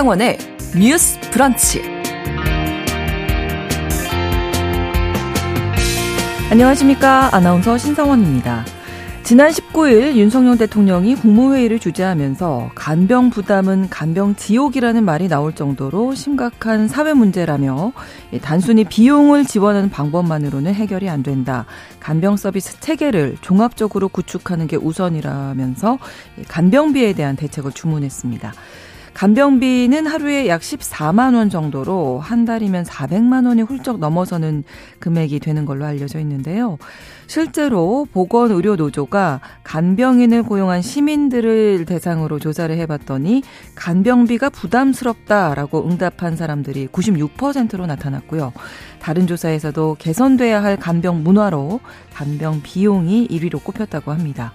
신성원의 뉴스 브런치. 안녕하십니까. 아나운서 신성원입니다. 지난 19일 윤석열 대통령이 국무회의를 주재하면서 간병 부담은 간병 지옥이라는 말이 나올 정도로 심각한 사회 문제라며 단순히 비용을 지원하는 방법만으로는 해결이 안 된다. 간병 서비스 체계를 종합적으로 구축하는 게 우선이라면서 간병비에 대한 대책을 주문했습니다. 간병비는 하루에 약 14만 원 정도로 한 달이면 400만 원이 훌쩍 넘어서는 금액이 되는 걸로 알려져 있는데요. 실제로 보건의료노조가 간병인을 고용한 시민들을 대상으로 조사를 해봤더니 간병비가 부담스럽다라고 응답한 사람들이 96%로 나타났고요. 다른 조사에서도 개선돼야 할 간병 문화로 간병 비용이 1위로 꼽혔다고 합니다.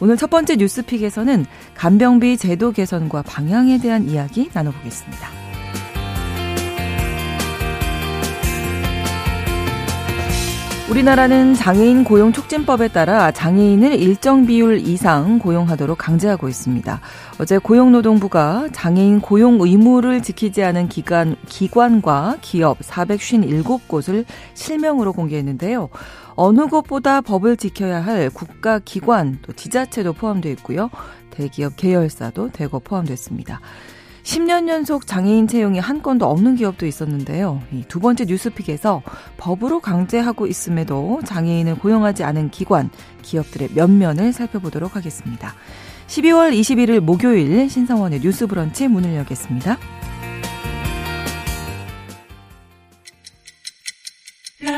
오늘 첫 번째 뉴스픽에서는 간병비 제도 개선과 방향에 대한 이야기 나눠보겠습니다. 우리나라는 장애인 고용 촉진법에 따라 장애인을 일정 비율 이상 고용하도록 강제하고 있습니다. 어제 고용노동부가 장애인 고용 의무를 지키지 않은 기관, 기관과 기업 457곳을 실명으로 공개했는데요. 어느 곳보다 법을 지켜야 할 국가 기관 또 지자체도 포함되어 있고요. 대기업 계열사도 대거 포함됐습니다. 10년 연속 장애인 채용이 한 건도 없는 기업도 있었는데요. 두 번째 뉴스픽에서 법으로 강제하고 있음에도 장애인을 고용하지 않은 기관, 기업들의 면면을 살펴보도록 하겠습니다. 12월 21일 목요일 신성원의 뉴스 브런치 문을 여겠습니다.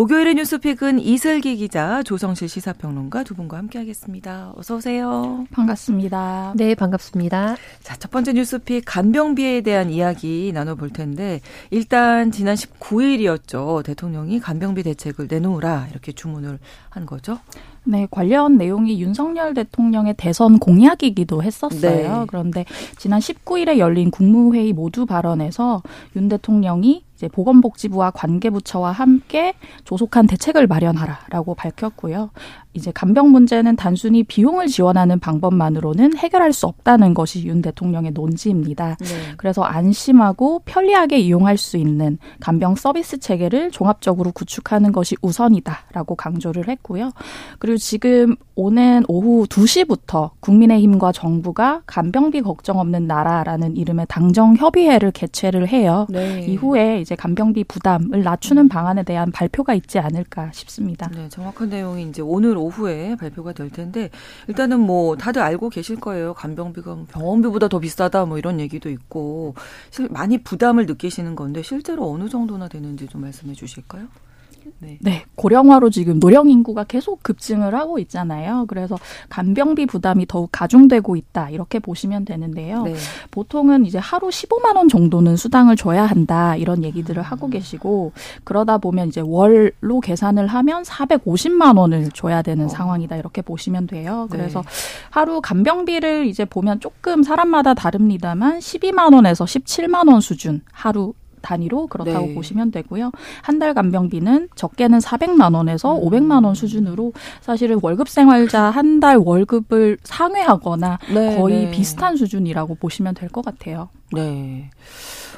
목요일의 뉴스픽은 이슬기 기자, 조성실 시사평론가 두 분과 함께하겠습니다. 어서 오세요. 반갑습니다. 네, 반갑습니다. 자, 첫 번째 뉴스픽 간병비에 대한 이야기 나눠볼 텐데 일단 지난 19일이었죠. 대통령이 간병비 대책을 내놓으라 이렇게 주문을 한 거죠. 네, 관련 내용이 윤석열 대통령의 대선 공약이기도 했었어요. 네. 그런데 지난 19일에 열린 국무회의 모두 발언에서 윤 대통령이 이제 보건복지부와 관계부처와 함께 조속한 대책을 마련하라라고 밝혔고요. 이제 간병 문제는 단순히 비용을 지원하는 방법만으로는 해결할 수 없다는 것이 윤 대통령의 논지입니다. 네. 그래서 안심하고 편리하게 이용할 수 있는 간병 서비스 체계를 종합적으로 구축하는 것이 우선이다라고 강조를 했고요. 그리고 지금 오는 오후 2시부터 국민의힘과 정부가 간병비 걱정 없는 나라라는 이름의 당정 협의회를 개최를 해요. 네. 이후에 이제 간병비 부담을 낮추는 방안에 대한 발표가 있지 않을까 싶습니다. 네, 정확한 내용이 이제 오늘 오후에 발표가 될 텐데 일단은 뭐 다들 알고 계실 거예요. 간병비가 뭐 병원비보다 더 비싸다 뭐 이런 얘기도 있고 많이 부담을 느끼시는 건데 실제로 어느 정도나 되는지 좀 말씀해 주실까요? 네. 네. 고령화로 지금 노령 인구가 계속 급증을 하고 있잖아요. 그래서 간병비 부담이 더욱 가중되고 있다. 이렇게 보시면 되는데요. 네. 보통은 이제 하루 15만 원 정도는 수당을 줘야 한다. 이런 얘기들을 하고 음. 계시고 그러다 보면 이제 월로 계산을 하면 450만 원을 줘야 되는 어. 상황이다. 이렇게 보시면 돼요. 네. 그래서 네. 하루 간병비를 이제 보면 조금 사람마다 다릅니다만 12만 원에서 17만 원 수준 하루 단위로 그렇다고 네. 보시면 되고요. 한 달 간병비는 적게는 400만 원에서 음. 500만 원 수준으로 사실은 월급 생활자 한 달 월급을 상회하거나 네, 거의 네. 비슷한 수준이라고 보시면 될 것 같아요. 네.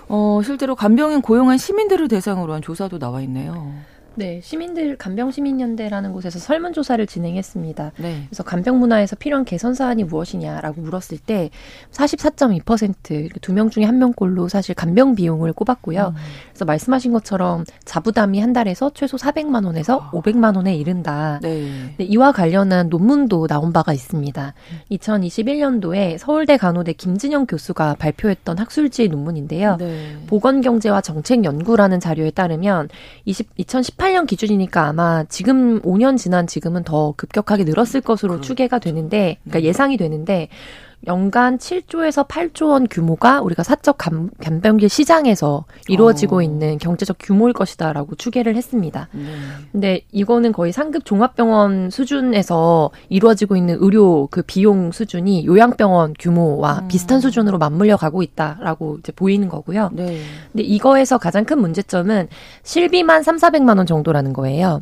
어, 실제로 간병인 고용한 시민들을 대상으로 한 조사도 나와 있네요. 네, 시민들 간병 시민연대라는 곳에서 설문 조사를 진행했습니다. 네. 그래서 간병 문화에서 필요한 개선 사안이 무엇이냐라고 물었을 때 44.2%두 명 중에 한 명꼴로 사실 간병 비용을 꼽았고요. 음. 그래서 말씀하신 것처럼 자부담이 한 달에서 최소 400만 원에서 아. 500만 원에 이른다. 네. 네, 이와 관련한 논문도 나온 바가 있습니다. 2021년도에 서울대 간호대 김진영 교수가 발표했던 학술지 논문인데요. 네. 보건 경제와 정책 연구라는 자료에 따르면 20, 2018 18년 기준이니까 아마 지금 5년 지난 지금은 더 급격하게 늘었을 것으로 그렇죠. 추계가 되는데, 그러니까 네. 예상이 되는데 연간 7조에서 8조 원 규모가 우리가 사적 간, 병기 시장에서 이루어지고 어. 있는 경제적 규모일 것이다라고 추계를 했습니다. 네. 근데 이거는 거의 상급 종합병원 수준에서 이루어지고 있는 의료 그 비용 수준이 요양병원 규모와 음. 비슷한 수준으로 맞물려 가고 있다라고 이제 보이는 거고요. 네. 근데 이거에서 가장 큰 문제점은 실비만 3, 400만 원 정도라는 거예요.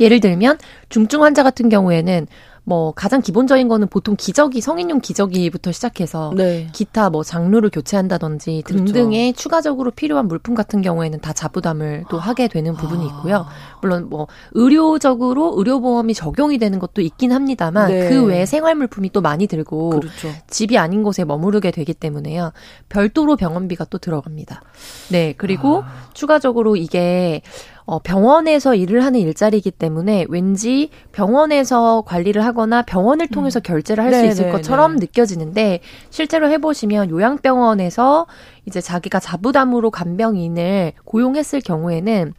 예를 들면 중증 환자 같은 경우에는 뭐 가장 기본적인 거는 보통 기저귀 성인용 기저귀부터 시작해서 네. 기타 뭐 장르를 교체한다든지 그렇죠. 등등의 추가적으로 필요한 물품 같은 경우에는 다 자부담을 또 하게 되는 부분이 아. 있고요. 물론 뭐 의료적으로 의료보험이 적용이 되는 것도 있긴 합니다만 네. 그 외에 생활 물품이 또 많이 들고 그렇죠. 집이 아닌 곳에 머무르게 되기 때문에요. 별도로 병원비가 또 들어갑니다. 네 그리고 아. 추가적으로 이게 어, 병원에서 일을 하는 일자리이기 때문에 왠지 병원에서 관리를 하거나 병원을 통해서 음. 결제를 할 수 있을 것처럼 느껴지는데 실제로 해보시면 요양병원에서 이제 자기가 자부담으로 간병인을 고용했을 경우에는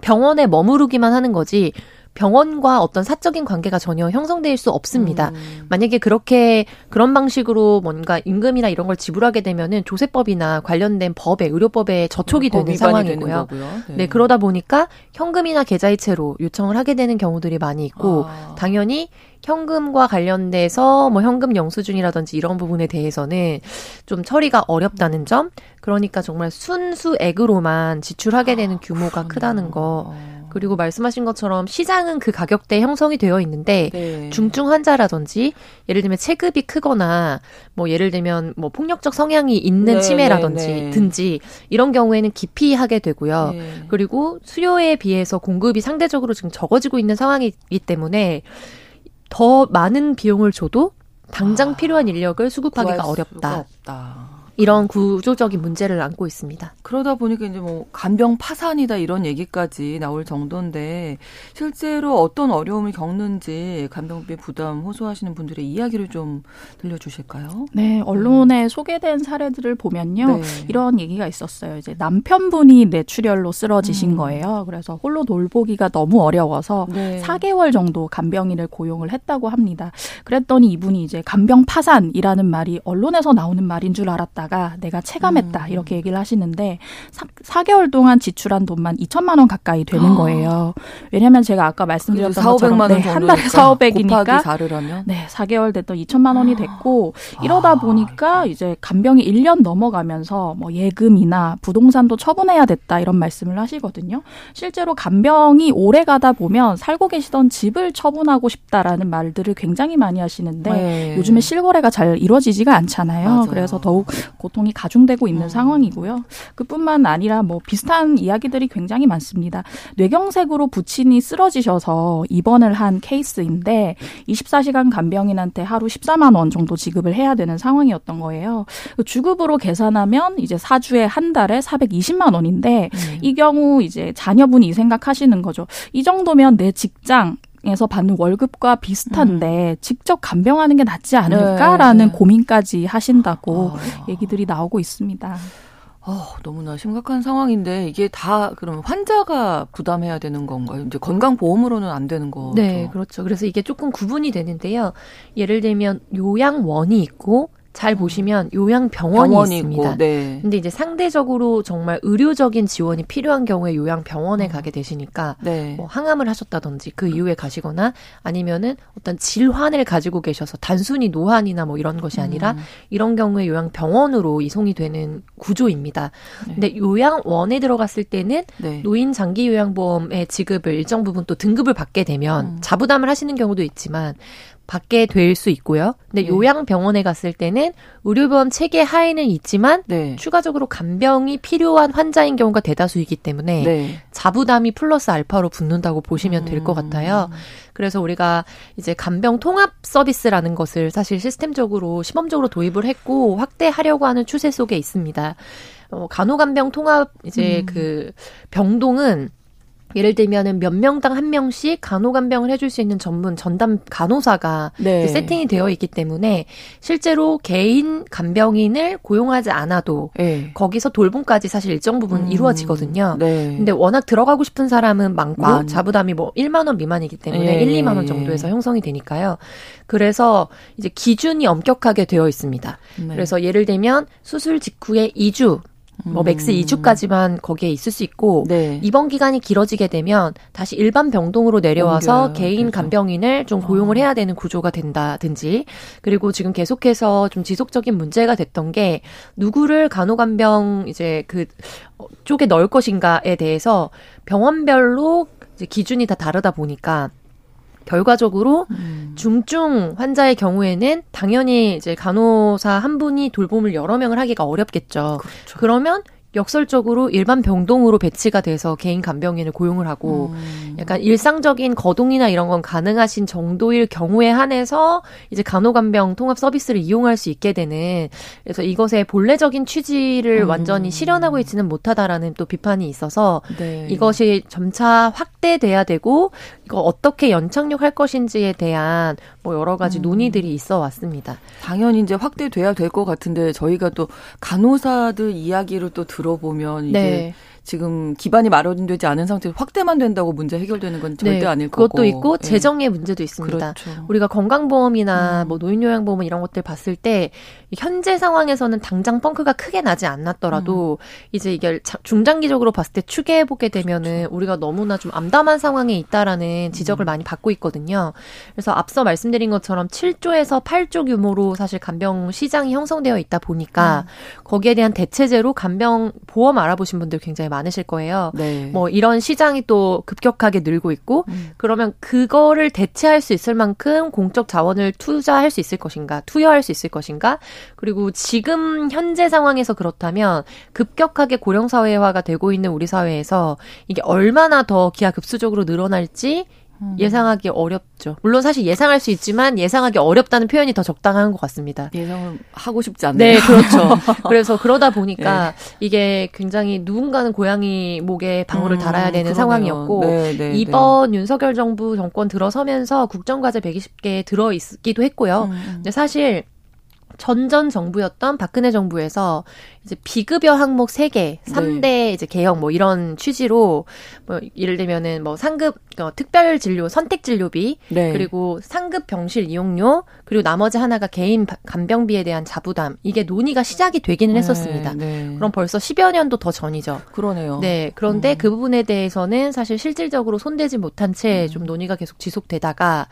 병원에 머무르기만 하는 거지 병원과 어떤 사적인 관계가 전혀 형성될 수 없습니다. 음. 만약에 그렇게 그런 방식으로 뭔가 임금이나 이런 걸 지불하게 되면은 조세법이나 관련된 법에 의료법에 저촉이 되는 상황이고요. 되는 네. 네. 그러다 보니까 현금이나 계좌이체로 요청을 하게 되는 경우들이 많이 있고 아. 당연히 현금과 관련돼서 뭐 현금 영수증이라든지 이런 부분에 대해서는 좀 처리가 어렵다는 점, 그러니까 정말 순수액으로만 지출하게 되는 규모가 아, 크다는 거. 그리고 말씀하신 것처럼 시장은 그 가격대에 형성이 되어 있는데 네. 중증 환자라든지 예를 들면 체급이 크거나 뭐 예를 들면 뭐 폭력적 성향이 있는 네, 치매라든지 네, 네. 든지 이런 경우에는 기피하게 되고요. 네. 그리고 수요에 비해서 공급이 상대적으로 지금 적어지고 있는 상황이기 때문에 더 많은 비용을 줘도 당장 아, 필요한 인력을 수급하기가 어렵다. 이런 구조적인 문제를 안고 있습니다. 그러다 보니까 이제 뭐 간병 파산이다 이런 얘기까지 나올 정도인데 실제로 어떤 어려움을 겪는지 간병비 부담 호소하시는 분들의 이야기를 좀 들려주실까요? 네, 언론에 음. 소개된 사례들을 보면요, 네. 이런 얘기가 있었어요. 이제 남편분이 뇌출혈로 쓰러지신 음. 거예요. 그래서 홀로 돌보기가 너무 어려워서 네. 4개월 정도 간병인을 고용을 했다고 합니다. 그랬더니 이분이 이제 간병 파산이라는 말이 언론에서 나오는 말인 줄 알았다. 하다가 내가 체감했다 음. 이렇게 얘기를 하시는데 사, 4개월 동안 지출한 돈만 2천만 원 가까이 되는 아. 거예요. 왜냐하면 제가 아까 말씀드렸던 4, 것처럼 네, 한 달에 4, 500이니까 네 4개월 됐던 2천만 원이 됐고 아. 이러다 보니까 이제 간병이 1년 넘어가면서 뭐 예금이나 부동산도 처분해야 됐다 이런 말씀을 하시거든요. 실제로 간병이 오래 가다 보면 살고 계시던 집을 처분하고 싶다라는 말들을 굉장히 많이 하시는데 네. 요즘에 실거래가 잘 이루어지지가 않잖아요. 맞아요. 그래서 더욱 고통이 가중되고 있는 음. 상황이고요. 그뿐만 아니라 뭐 비슷한 이야기들이 굉장히 많습니다. 뇌경색으로 부친이 쓰러지셔서 입원을 한 케이스인데 24시간 간병인한테 하루 14만 원 정도 지급을 해야 되는 상황이었던 거예요. 주급으로 계산하면 이제 사주에 한 달에 420만 원인데 음. 이 경우 이제 자녀분이 생각하시는 거죠. 이 정도면 내 직장 에서 받는 월급과 비슷한데 음. 직접 간병하는 게 낫지 않을까라는 네. 고민까지 하신다고 아. 얘기들이 나오고 있습니다. 어, 너무나 심각한 상황인데 이게 다 그러면 환자가 부담해야 되는 건가요? 이제 건강 보험으로는 안 되는 거죠? 네, 그렇죠. 그래서 이게 조금 구분이 되는데요. 예를 들면 요양원이 있고 잘 보시면 요양병원이 병원이 있습니다. 있고, 네. 근데 이제 상대적으로 정말 의료적인 지원이 필요한 경우에 요양병원에 어. 가게 되시니까 네. 뭐 항암을 하셨다든지 그 이후에 가시거나 아니면은 어떤 질환을 가지고 계셔서 단순히 노환이나 뭐 이런 것이 아니라 음. 이런 경우에 요양병원으로 이송이 되는 구조입니다. 네. 근데 요양원에 들어갔을 때는 네. 노인 장기 요양보험의 지급을 일정 부분 또 등급을 받게 되면 음. 자부담을 하시는 경우도 있지만 받게 될 수 있고요. 근데 네. 요양병원에 갔을 때는 의료보험 체계 하에는 있지만 네. 추가적으로 간병이 필요한 환자인 경우가 대다수이기 때문에 네. 자부담이 플러스 알파로 붙는다고 보시면 될 것 같아요. 음. 그래서 우리가 이제 간병 통합 서비스라는 것을 사실 시스템적으로 시범적으로 도입을 했고 확대하려고 하는 추세 속에 있습니다. 어, 간호간병 통합 이제 음. 그 병동은 예를 들면은 몇 명당 한 명씩 간호간병을 해줄 수 있는 전문 전담 간호사가 네. 세팅이 되어 있기 때문에 실제로 개인 간병인을 고용하지 않아도 네. 거기서 돌봄까지 사실 일정 부분 음. 이루어지거든요. 네. 근데 워낙 들어가고 싶은 사람은 많고 많. 자부담이 뭐 1만 원 미만이기 때문에 1, 2만 원 정도에서 형성이 되니까요. 그래서 이제 기준이 엄격하게 되어 있습니다. 네. 그래서 예를 들면 수술 직후에 2주 뭐 max 2주까지만 거기에 있을 수 있고 네. 입원 기간이 길어지게 되면 다시 일반 병동으로 내려와서 옮겨요. 개인 그래서. 간병인을 좀 고용을 어. 해야 되는 구조가 된다든지 그리고 지금 계속해서 좀 지속적인 문제가 됐던 게 누구를 간호간병 이제 그 쪽에 넣을 것인가에 대해서 병원별로 기준이 다 다르다 보니까 결과적으로 음. 중증 환자의 경우에는 당연히 이제 간호사 한 분이 돌봄을 여러 명을 하기가 어렵겠죠. 그렇죠. 그러면 역설적으로 일반 병동으로 배치가 돼서 개인 간병인을 고용을 하고 음. 약간 일상적인 거동이나 이런 건 가능하신 정도일 경우에 한해서 이제 간호간병 통합 서비스를 이용할 수 있게 되는 그래서 이것의 본래적인 취지를 음. 완전히 실현하고 있지는 못하다라는 또 비판이 있어서 네. 이것이 점차 확 대돼야 되고 이거 어떻게 연착륙 할 것인지에 대한 뭐 여러 가지 음. 논의들이 있어 왔습니다. 당연히 이제 확대돼야 될 것 같은데 저희가 또 간호사들 이야기를 또 들어보면 이게 네. 지금 기반이 마련되지 않은 상태에서 확대만 된다고 문제 해결되는 건 절대 네, 아닐 거고. 그것도 있고 네. 재정의 문제도 있습니다. 그렇죠. 우리가 건강보험이나 음. 뭐 노인요양보험 이런 것들 봤을 때 현재 상황에서는 당장 펑크가 크게 나지 않았더라도 음. 이제 이게 중장기적으로 봤을 때 추계해 보게 되면은 그렇죠. 우리가 너무나 좀 암담한 상황에 있다라는 지적을 음. 많이 받고 있거든요. 그래서 앞서 말씀드린 것처럼 7조에서 8조 규모로 사실 간병 시장이 형성되어 있다 보니까 음. 거기에 대한 대체제로 간병 보험 알아보신 분들 굉장히 많 으실 거예요. 네. 뭐 이런 시장이 또 급격하게 늘고 있고 음. 그러면 그거를 대체할 수 있을 만큼 공적 자원을 투자할 수 있을 것인가, 투여할 수 있을 것인가, 그리고 지금 현재 상황에서 그렇다면 급격하게 고령 사회화가 되고 있는 우리 사회에서 이게 얼마나 더 기하급수적으로 늘어날지 음. 예상하기 어렵죠. 물론 사실 예상할 수 있지만 예상하기 어렵다는 표현이 더 적당한 것 같습니다. 예상을 하고 싶지 않네요. 네, 그렇죠. 그래서 그러다 보니까 네. 이게 굉장히 누군가는 고양이 목에 방울을 음, 달아야 되는 그러네요. 상황이었고 네, 네, 이번 네. 윤석열 정부 정권 들어서면서 국정과제 120개 들어 있기도 했고요. 음. 음. 근데 사실 전전 정부였던 박근혜 정부에서 이제 비급여 항목 3개, 3대 네. 이제 개혁 뭐 이런 취지로 뭐 예를 들면은 뭐 상급 어, 특별 진료 선택 진료비 네. 그리고 상급 병실 이용료 그리고 나머지 하나가 개인 간병비에 대한 자부담 이게 논의가 시작이 되기는 네, 했었습니다. 네. 그럼 벌써 10여 년도 더 전이죠. 그러네요. 네. 그런데 음. 그 부분에 대해서는 사실 실질적으로 손대지 못한 채좀 음. 논의가 계속 지속되다가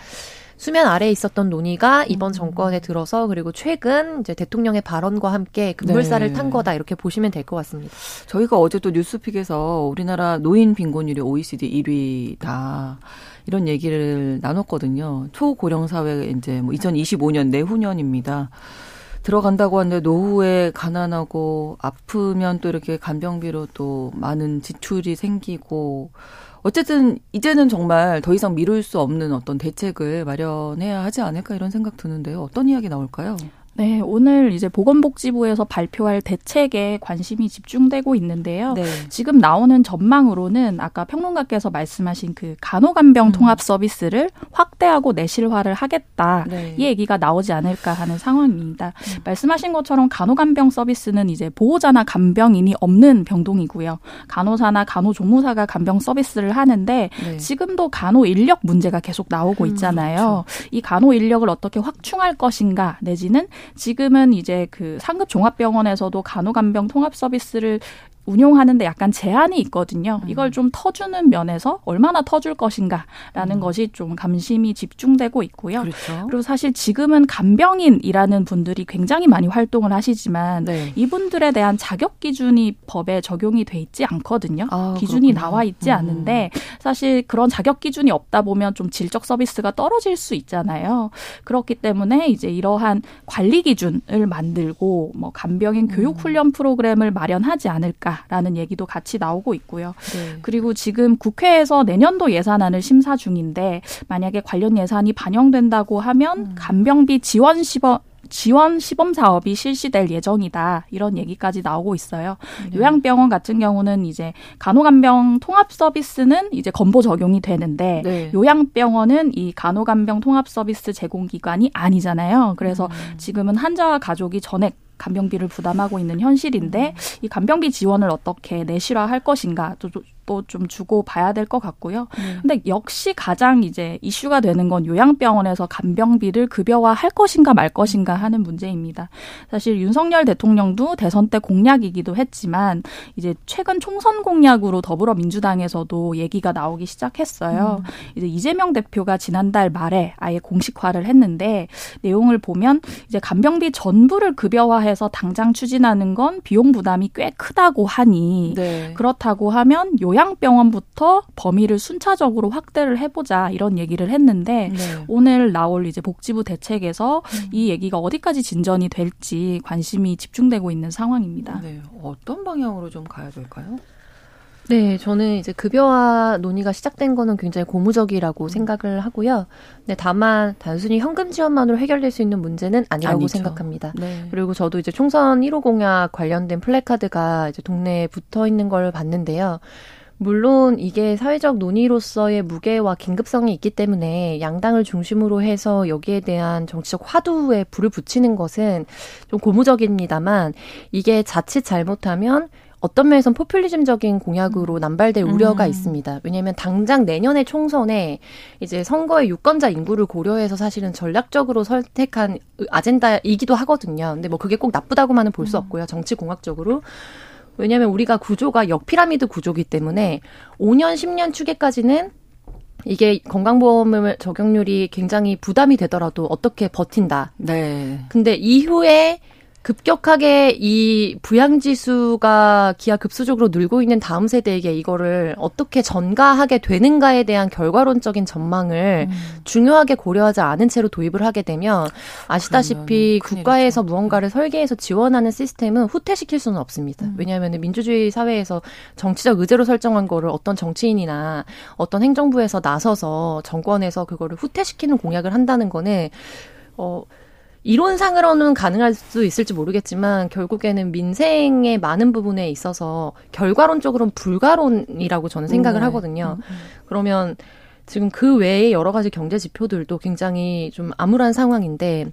수면 아래에 있었던 논의가 이번 음. 정권에 들어서 그리고 최근 이제 대통령의 발언과 함께 급물살을 네. 탄 거다 이렇게 보시면 될 것 같습니다. 저희가 어제 또 뉴스픽에서 우리나라 노인 빈곤율이 OECD 1위다. 이런 얘기를 나눴거든요. 초고령 사회 이제 뭐 2025년 내후년입니다. 들어간다고 하는데 노후에 가난하고 아프면 또 이렇게 간병비로 또 많은 지출이 생기고 어쨌든 이제는 정말 더 이상 미룰 수 없는 어떤 대책을 마련해야 하지 않을까 이런 생각 드는데요. 어떤 이야기 나올까요? 네, 오늘 이제 보건복지부에서 발표할 대책에 관심이 집중되고 있는데요. 네. 지금 나오는 전망으로는 아까 평론가께서 말씀하신 그 간호간병 음. 통합 서비스를 확대하고 내실화를 하겠다. 네. 이 얘기가 나오지 않을까 하는 상황입니다. 음. 말씀하신 것처럼 간호간병 서비스는 이제 보호자나 간병인이 없는 병동이고요. 간호사나 간호조무사가 간병 서비스를 하는데 네. 지금도 간호 인력 문제가 계속 나오고 음, 있잖아요. 음, 그렇죠. 이 간호 인력을 어떻게 확충할 것인가 내지는 지금은 이제 그 상급 종합병원에서도 간호간병 통합 서비스를 운용하는데 약간 제한이 있거든요. 음. 이걸 좀 터주는 면에서 얼마나 터줄 것인가라는 음. 것이 좀 감심이 집중되고 있고요. 그렇죠. 그리고 사실 지금은 간병인이라는 분들이 굉장히 많이 활동을 하시지만 네. 이분들에 대한 자격 기준이 법에 적용이 돼 있지 않거든요. 아, 기준이 그렇구나. 나와 있지 음. 않은데 사실 그런 자격 기준이 없다 보면 좀 질적 서비스가 떨어질 수 있잖아요. 그렇기 때문에 이제 이러한 관리 기준을 만들고 뭐 간병인 교육 음. 훈련 프로그램을 마련하지 않을까 라는 얘기도 같이 나오고 있고요. 네. 그리고 지금 국회에서 내년도 예산안을 심사 중인데 만약에 관련 예산이 반영된다고 하면 음. 간병비 지원 시범 지원 시범 사업이 실시될 예정이다. 이런 얘기까지 나오고 있어요. 네. 요양병원 같은 경우는 이제 간호간병 통합 서비스는 이제 건보 적용이 되는데 네. 요양병원은 이 간호간병 통합 서비스 제공 기관이 아니잖아요. 그래서 음. 지금은 환자와 가족이 전액 간병비를 부담하고 있는 현실인데 음. 이 간병비 지원을 어떻게 내실화할 것인가 또 또좀 주고 봐야 될 것 같고요. 음. 근데 역시 가장 이제 이슈가 되는 건 요양병원에서 간병비를 급여화할 것인가 말 것인가 하는 문제입니다. 사실 윤석열 대통령도 대선 때 공약이기도 했지만 이제 최근 총선 공약으로 더불어민주당에서도 얘기가 나오기 시작했어요. 음. 이제 이재명 대표가 지난달 말에 아예 공식화를 했는데 내용을 보면 이제 간병비 전부를 급여화해서 당장 추진하는 건 비용 부담이 꽤 크다고 하니 네. 그렇다고 하면 요양 요양병원부터 범위를 순차적으로 확대를 해보자 이런 얘기를 했는데 네. 오늘 나올 이제 복지부 대책에서 음. 이 얘기가 어디까지 진전이 될지 관심이 집중되고 있는 상황입니다. 네. 어떤 방향으로 좀 가야 될까요? 네, 저는 이제 급여화 논의가 시작된 거는 굉장히 고무적이라고 음. 생각을 하고요. 네, 다만 단순히 현금 지원만으로 해결될 수 있는 문제는 아니라고 아니죠. 생각합니다. 네. 그리고 저도 이제 총선 1호 공약 관련된 플래카드가 이제 동네에 붙어 있는 걸 봤는데요. 물론 이게 사회적 논의로서의 무게와 긴급성이 있기 때문에 양당을 중심으로 해서 여기에 대한 정치적 화두에 불을 붙이는 것은 좀 고무적입니다만 이게 자칫 잘못하면 어떤 면에선 포퓰리즘적인 공약으로 음. 남발될 음. 우려가 있습니다. 왜냐하면 당장 내년의 총선에 이제 선거의 유권자 인구를 고려해서 사실은 전략적으로 선택한 아젠다이기도 하거든요. 근데 뭐 그게 꼭 나쁘다고만은 볼수 음. 없고요. 정치 공학적으로. 왜냐하면 우리가 구조가 역피라미드 구조기 때문에 5년, 10년 추계까지는 이게 건강보험을 적용률이 굉장히 부담이 되더라도 어떻게 버틴다. 네. 근데 이후에 급격하게 이 부양 지수가 기하급수적으로 늘고 있는 다음 세대에게 이거를 어떻게 전가하게 되는가에 대한 결과론적인 전망을 음. 중요하게 고려하지 않은 채로 도입을 하게 되면 아시다시피 국가에서 무언가를 설계해서 지원하는 시스템은 후퇴시킬 수는 없습니다. 음. 왜냐하면 민주주의 사회에서 정치적 의제로 설정한 거를 어떤 정치인이나 어떤 행정부에서 나서서 정권에서 그거를 후퇴시키는 공약을 한다는 거는 어 이론상으로는 가능할 수 있을지 모르겠지만 결국에는 민생의 많은 부분에 있어서 결과론적으로는 불가론이라고 저는 생각을 네. 하거든요. 음, 음. 그러면 지금 그 외에 여러 가지 경제 지표들도 굉장히 좀 암울한 상황인데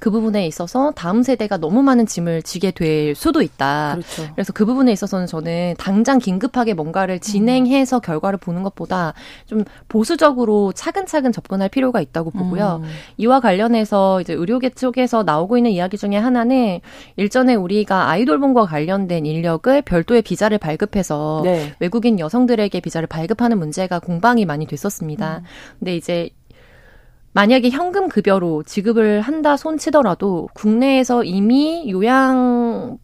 그 부분에 있어서 다음 세대가 너무 많은 짐을 지게 될 수도 있다. 그렇죠. 그래서 그 부분에 있어서는 저는 당장 긴급하게 뭔가를 진행해서 음. 결과를 보는 것보다 좀 보수적으로 차근차근 접근할 필요가 있다고 보고요. 음. 이와 관련해서 이제 의료계 쪽에서 나오고 있는 이야기 중에 하나는 일전에 우리가 아이돌본과 관련된 인력을 별도의 비자를 발급해서 네. 외국인 여성들에게 비자를 발급하는 문제가 공방이 많이 됐었습니다. 음. 근데 이제 만약에 현금 급여로 지급을 한다 손치더라도 국내에서 이미 요양보호사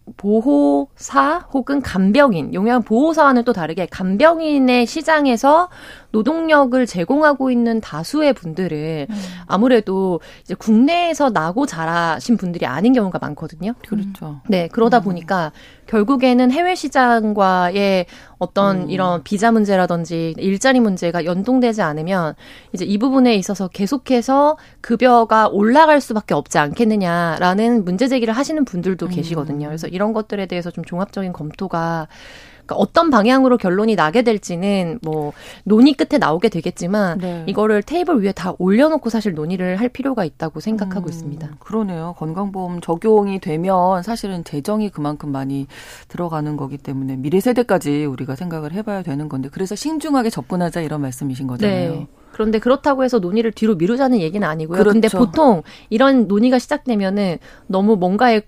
혹은 간병인, 요양보호사와는 또 다르게 간병인의 시장에서 노동력을 제공하고 있는 다수의 분들은 음. 아무래도 이제 국내에서 나고 자라신 분들이 아닌 경우가 많거든요. 그렇죠. 네, 그러다 음. 보니까 결국에는 해외 시장과의 어떤 음. 이런 비자 문제라든지 일자리 문제가 연동되지 않으면 이제 이 부분에 있어서 계속해서 급여가 올라갈 수밖에 없지 않겠느냐라는 문제 제기를 하시는 분들도 음. 계시거든요. 그래서 이런 것들에 대해서 좀 종합적인 검토가 그러니까 어떤 방향으로 결론이 나게 될지는 뭐 논의 끝에 나오게 되겠지만 네. 이거를 테이블 위에 다 올려놓고 사실 논의를 할 필요가 있다고 생각하고 음, 있습니다. 그러네요. 건강보험 적용이 되면 사실은 재정이 그만큼 많이 들어가는 거기 때문에 미래 세대까지 우리가 생각을 해봐야 되는 건데 그래서 신중하게 접근하자 이런 말씀이신 거잖아요. 네. 그런데 그렇다고 해서 논의를 뒤로 미루자는 얘기는 아니고요. 그렇죠. 근데 보통 이런 논의가 시작되면은 너무 뭔가에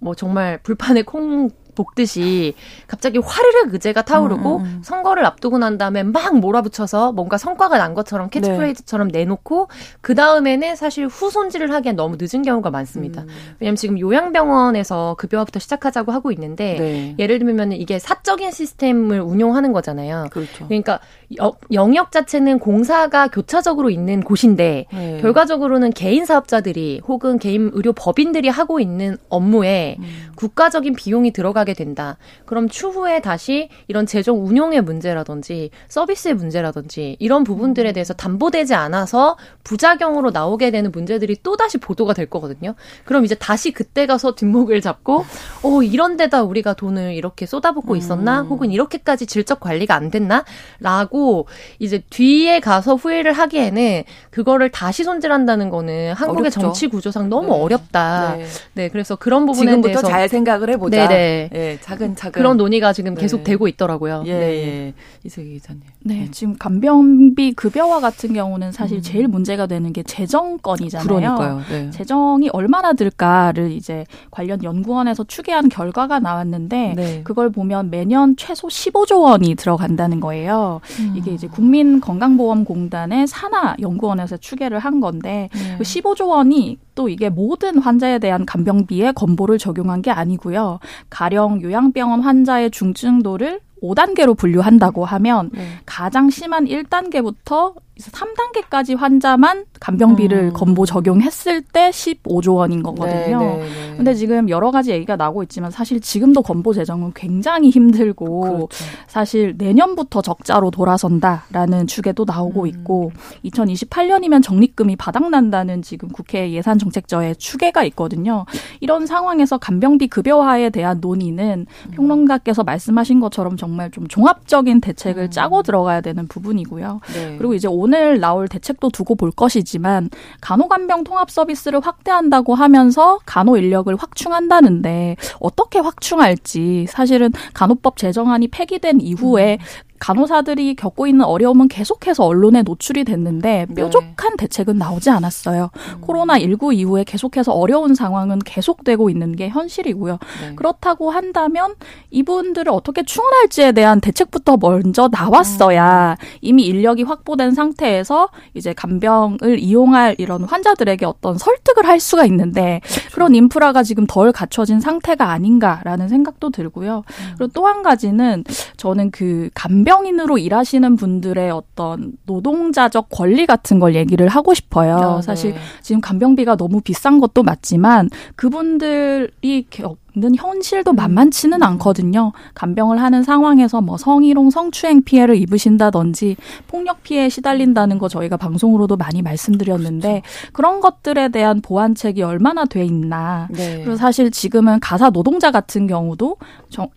뭐 정말 불판에 콩 볶듯이 갑자기 화르르 의제가 타오르고 음, 음, 음. 선거를 앞두고 난 다음에 막 몰아붙여서 뭔가 성과가 난 것처럼 캐치프레이즈처럼 네. 내놓고 그 다음에는 사실 후손질을 하기엔 너무 늦은 경우가 많습니다. 음. 왜냐하면 지금 요양병원에서 급여화부터 시작하자고 하고 있는데 네. 예를 들면 이게 사적인 시스템을 운용하는 거잖아요. 그렇죠. 그러니까 여, 영역 자체는 공사가 교차적으로 있는 곳인데 네. 결과적으로는 개인 사업자들이 혹은 개인 의료 법인들이 하고 있는 업무에 음. 국가적인 비용이 들어가기 하게 된다. 그럼 추후에 다시 이런 재정 운용의 문제라든지 서비스의 문제라든지 이런 부분들에 대해서 담보되지 않아서 부작용으로 나오게 되는 문제들이 또 다시 보도가 될 거거든요. 그럼 이제 다시 그때 가서 뒷목을 잡고 어 이런 데다 우리가 돈을 이렇게 쏟아붓고 있었나? 음. 혹은 이렇게까지 질적 관리가 안 됐나?라고 이제 뒤에 가서 후회를 하기에는 그거를 다시 손질한다는 거는 한국의 어렵죠. 정치 구조상 너무 네. 어렵다. 네. 네. 그래서 그런 부분에 지금부터 대해서 잘 생각을 해보자. 네네. 네, 작은 작은 그런 논의가 지금 네. 계속 되고 있더라고요. 예, 네. 예. 이세기 기자님. 네, 네, 지금 간병비 급여와 같은 경우는 사실 음. 제일 문제가 되는 게 재정건이잖아요. 그러니까요. 네. 재정이 얼마나 들까를 이제 관련 연구원에서 추계한 결과가 나왔는데 네. 그걸 보면 매년 최소 15조 원이 들어간다는 거예요. 음. 이게 이제 국민건강보험공단의 산하 연구원에서 추계를 한 건데 네. 그 15조 원이 또 이게 모든 환자에 대한 간병비에 건보를 적용한 게 아니고요. 가령 요양병원 환자의 중증도를 5단계로 분류한다고 하면 네. 가장 심한 1단계부터 3단계까지 환자만 간병비를 음. 건보 적용했을 때 15조 원인 거거든요. 네, 네, 네, 근데 지금 여러 가지 얘기가 나오고 있지만 사실 지금도 건보 재정은 굉장히 힘들고 그렇죠. 사실 내년부터 적자로 돌아선다라는 추계도 나오고 음. 있고 2028년이면 적립금이 바닥난다는 지금 국회 예산 정책처의 추계가 있거든요. 이런 상황에서 간병비 급여화에 대한 논의는 음. 평론가께서 말씀하신 것처럼 정말 좀 종합적인 대책을 음. 짜고 들어가야 되는 부분이고요. 네. 그리고 이제 오늘 나올 대책도 두고 볼 것이지만 간호간병 통합 서비스를 확대한다고 하면서 간호 인력을 확충한다는데 어떻게 확충할지 사실은 간호법 제정안이 폐기된 이후에 음. 간호사들이 겪고 있는 어려움은 계속해서 언론에 노출이 됐는데 네. 뾰족한 네. 대책은 나오지 않았어요. 음. 코로나 19 이후에 계속해서 어려운 상황은 계속되고 있는 게 현실이고요. 네. 그렇다고 한다면 이분들을 어떻게 충원할지에 대한 대책부터 먼저 나왔어야 음. 이미 인력이 확보된 상태에서 이제 간병을 이용할 이런 환자들에게 어떤 설득을 할 수가 있는데 그렇죠. 그런 인프라가 지금 덜 갖춰진 상태가 아닌가라는 생각도 들고요. 음. 그리고 또 한 가지는 저는 그 간병 간병인으로 일하시는 분들의 어떤 노동자적 권리 같은 걸 얘기를 하고 싶어요. 어, 사실 네. 지금 간병비가 너무 비싼 것도 맞지만 그분들이 겪 는 현실도 음. 만만치는 않거든요. 간병을 하는 상황에서 뭐 성희롱, 성추행 피해를 입으신다든지 폭력 피해에 시달린다는 거 저희가 방송으로도 많이 말씀드렸는데 그렇죠. 그런 것들에 대한 보완책이 얼마나 돼 있나. 네. 그리고 사실 지금은 가사 노동자 같은 경우도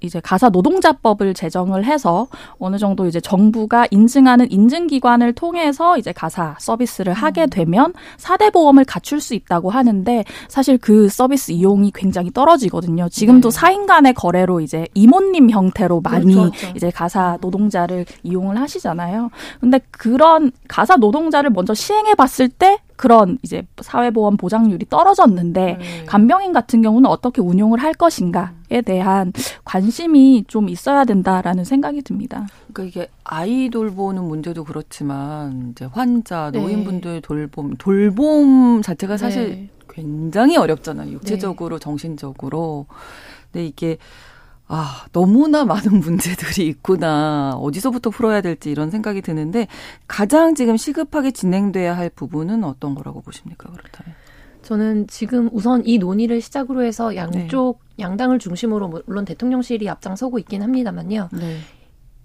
이제 가사 노동자법을 제정을 해서 어느 정도 이제 정부가 인증하는 인증기관을 통해서 이제 가사 서비스를 하게 음. 되면 사대 보험을 갖출 수 있다고 하는데 사실 그 서비스 이용이 굉장히 떨어지거든요. 지금도 네. 사인 간의 거래로 이제 이모님 형태로 많이 그렇죠, 그렇죠. 이제 가사 노동자를 이용을 하시잖아요. 근데 그런 가사 노동자를 먼저 시행해 봤을 때 그런 이제 사회보험 보장률이 떨어졌는데 네. 간병인 같은 경우는 어떻게 운용을 할 것인가에 대한 관심이 좀 있어야 된다라는 생각이 듭니다. 그러니까 이게 아이 돌보는 문제도 그렇지만 이제 환자, 네. 노인분들 네. 돌봄, 돌봄 자체가 사실 네. 굉장히 어렵잖아요. 육체적으로, 네. 정신적으로. 근데 이게 아, 너무나 많은 문제들이 있구나. 어디서부터 풀어야 될지 이런 생각이 드는데 가장 지금 시급하게 진행돼야 할 부분은 어떤 거라고 보십니까? 그렇다면. 저는 지금 우선 이 논의를 시작으로 해서 양쪽 네. 양당을 중심으로 물론 대통령실이 앞장서고 있긴 합니다만요. 네.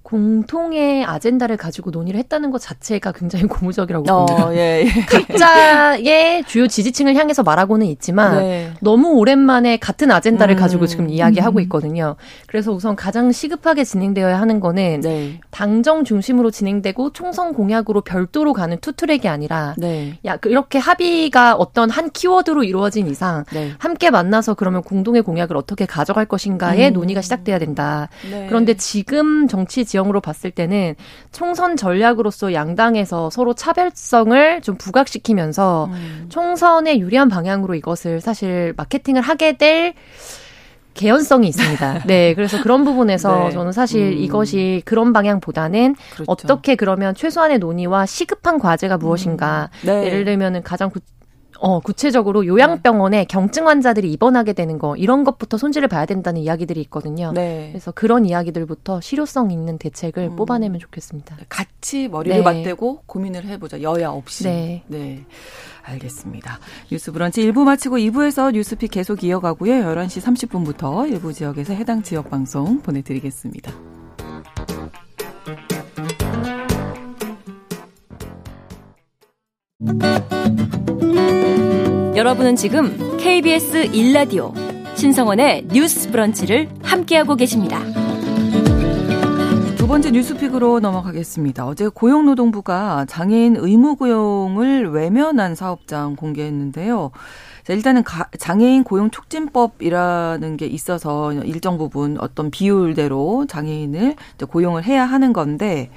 공통의 아젠다를 가지고 논의를 했다는 것 자체가 굉장히 고무적이라고 어, 봅니다. 예, 예. 각자의 주요 지지층을 향해서 말하고는 있지만 네. 너무 오랜만에 같은 아젠다를 음, 가지고 지금 이야기하고 음. 있거든요. 그래서 우선 가장 시급하게 진행되어야 하는 거는 네. 당정 중심으로 진행되고 총선 공약으로 별도로 가는 투트랙이 아니라 네. 야 이렇게 합의가 어떤 한 키워드로 이루어진 이상 네. 함께 만나서 그러면 공동의 공약을 어떻게 가져갈 것인가의 음. 논의가 시작돼야 된다. 네. 그런데 지금 정치 지 형으로 봤을 때는 총선 전략으로서 양당에서 서로 차별성을 좀 부각시키면서 음. 총선에 유리한 방향으로 이것을 사실 마케팅을 하게 될 개연성이 있습니다. 네, 그래서 그런 부분에서 네. 저는 사실 음. 이것이 그런 방향보다는 그렇죠. 어떻게 그러면 최소한의 논의와 시급한 과제가 무엇인가. 음. 네. 예를 들면은 가장 구, 어, 구체적으로 요양병원에 네. 경증 환자들이 입원하게 되는 거 이런 것부터 손질을 봐야 된다는 이야기들이 있거든요. 네. 그래서 그런 이야기들부터 실효성 있는 대책을 음. 뽑아내면 좋겠습니다. 같이 머리를 네. 맞대고 고민을 해보자. 여야 없이. 네. 네. 알겠습니다. 뉴스 브런치 1부 마치고 2부에서 뉴스픽 계속 이어가고요. 11시 30분부터 일부 지역에서 해당 지역 방송 보내드리겠습니다. 여러분은 지금 KBS 1라디오 신성원의 뉴스 브런치를 함께하고 계십니다. 두 번째 뉴스픽으로 넘어가겠습니다. 어제 고용노동부가 장애인 의무고용을 외면한 사업장 공개했는데요. 자, 일단은 가, 장애인 고용 촉진법이라는 게 있어서 일정 부분 어떤 비율대로 장애인을 고용을 해야 하는 건데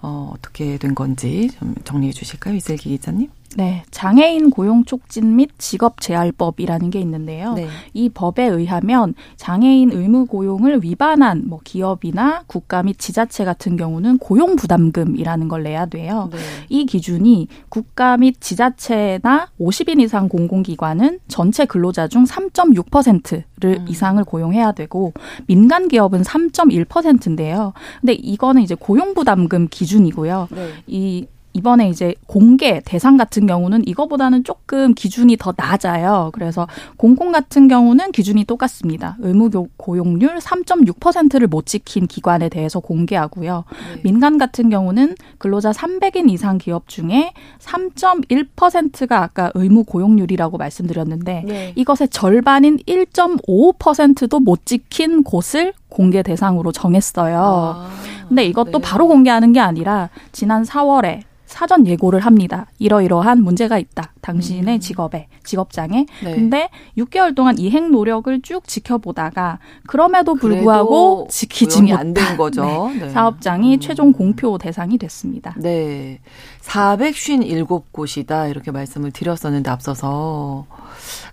어, 어떻게 된 건지 좀 정리해 주실까요, 이슬기 기자님? 네, 장애인 고용 촉진 및 직업 재활법이라는 게 있는데요. 네. 이 법에 의하면 장애인 의무 고용을 위반한 뭐 기업이나 국가 및 지자체 같은 경우는 고용 부담금이라는 걸 내야 돼요. 네. 이 기준이 국가 및 지자체나 50인 이상 공공기관은 전체 근로자 중 3.6%를 음. 이상을 고용해야 되고 민간 기업은 3.1%인데요. 근데 이거는 이제 고용 부담금 기준이고요. 네. 이 이번에 이제 공개 대상 같은 경우는 이거보다는 조금 기준이 더 낮아요. 그래서 공공 같은 경우는 기준이 똑같습니다. 의무 고용률 3.6%를 못 지킨 기관에 대해서 공개하고요. 네. 민간 같은 경우는 근로자 300인 이상 기업 중에 3.1%가 아까 의무 고용률이라고 말씀드렸는데 네. 이것의 절반인 1.55%도 못 지킨 곳을 공개 대상으로 정했어요. 아, 근데 이것도 네. 바로 공개하는 게 아니라 지난 4월에 사전 예고를 합니다. 이러이러한 문제가 있다. 당신의 음. 직업에, 직업장에. 네. 근데 6개월 동안 이행 노력을 쭉 지켜보다가 그럼에도 불구하고 지키지 못한 거죠. 네. 네. 사업장이 음. 최종 공표 대상이 됐습니다. 네. 457곳이다. 이렇게 말씀을 드렸었는데 앞서서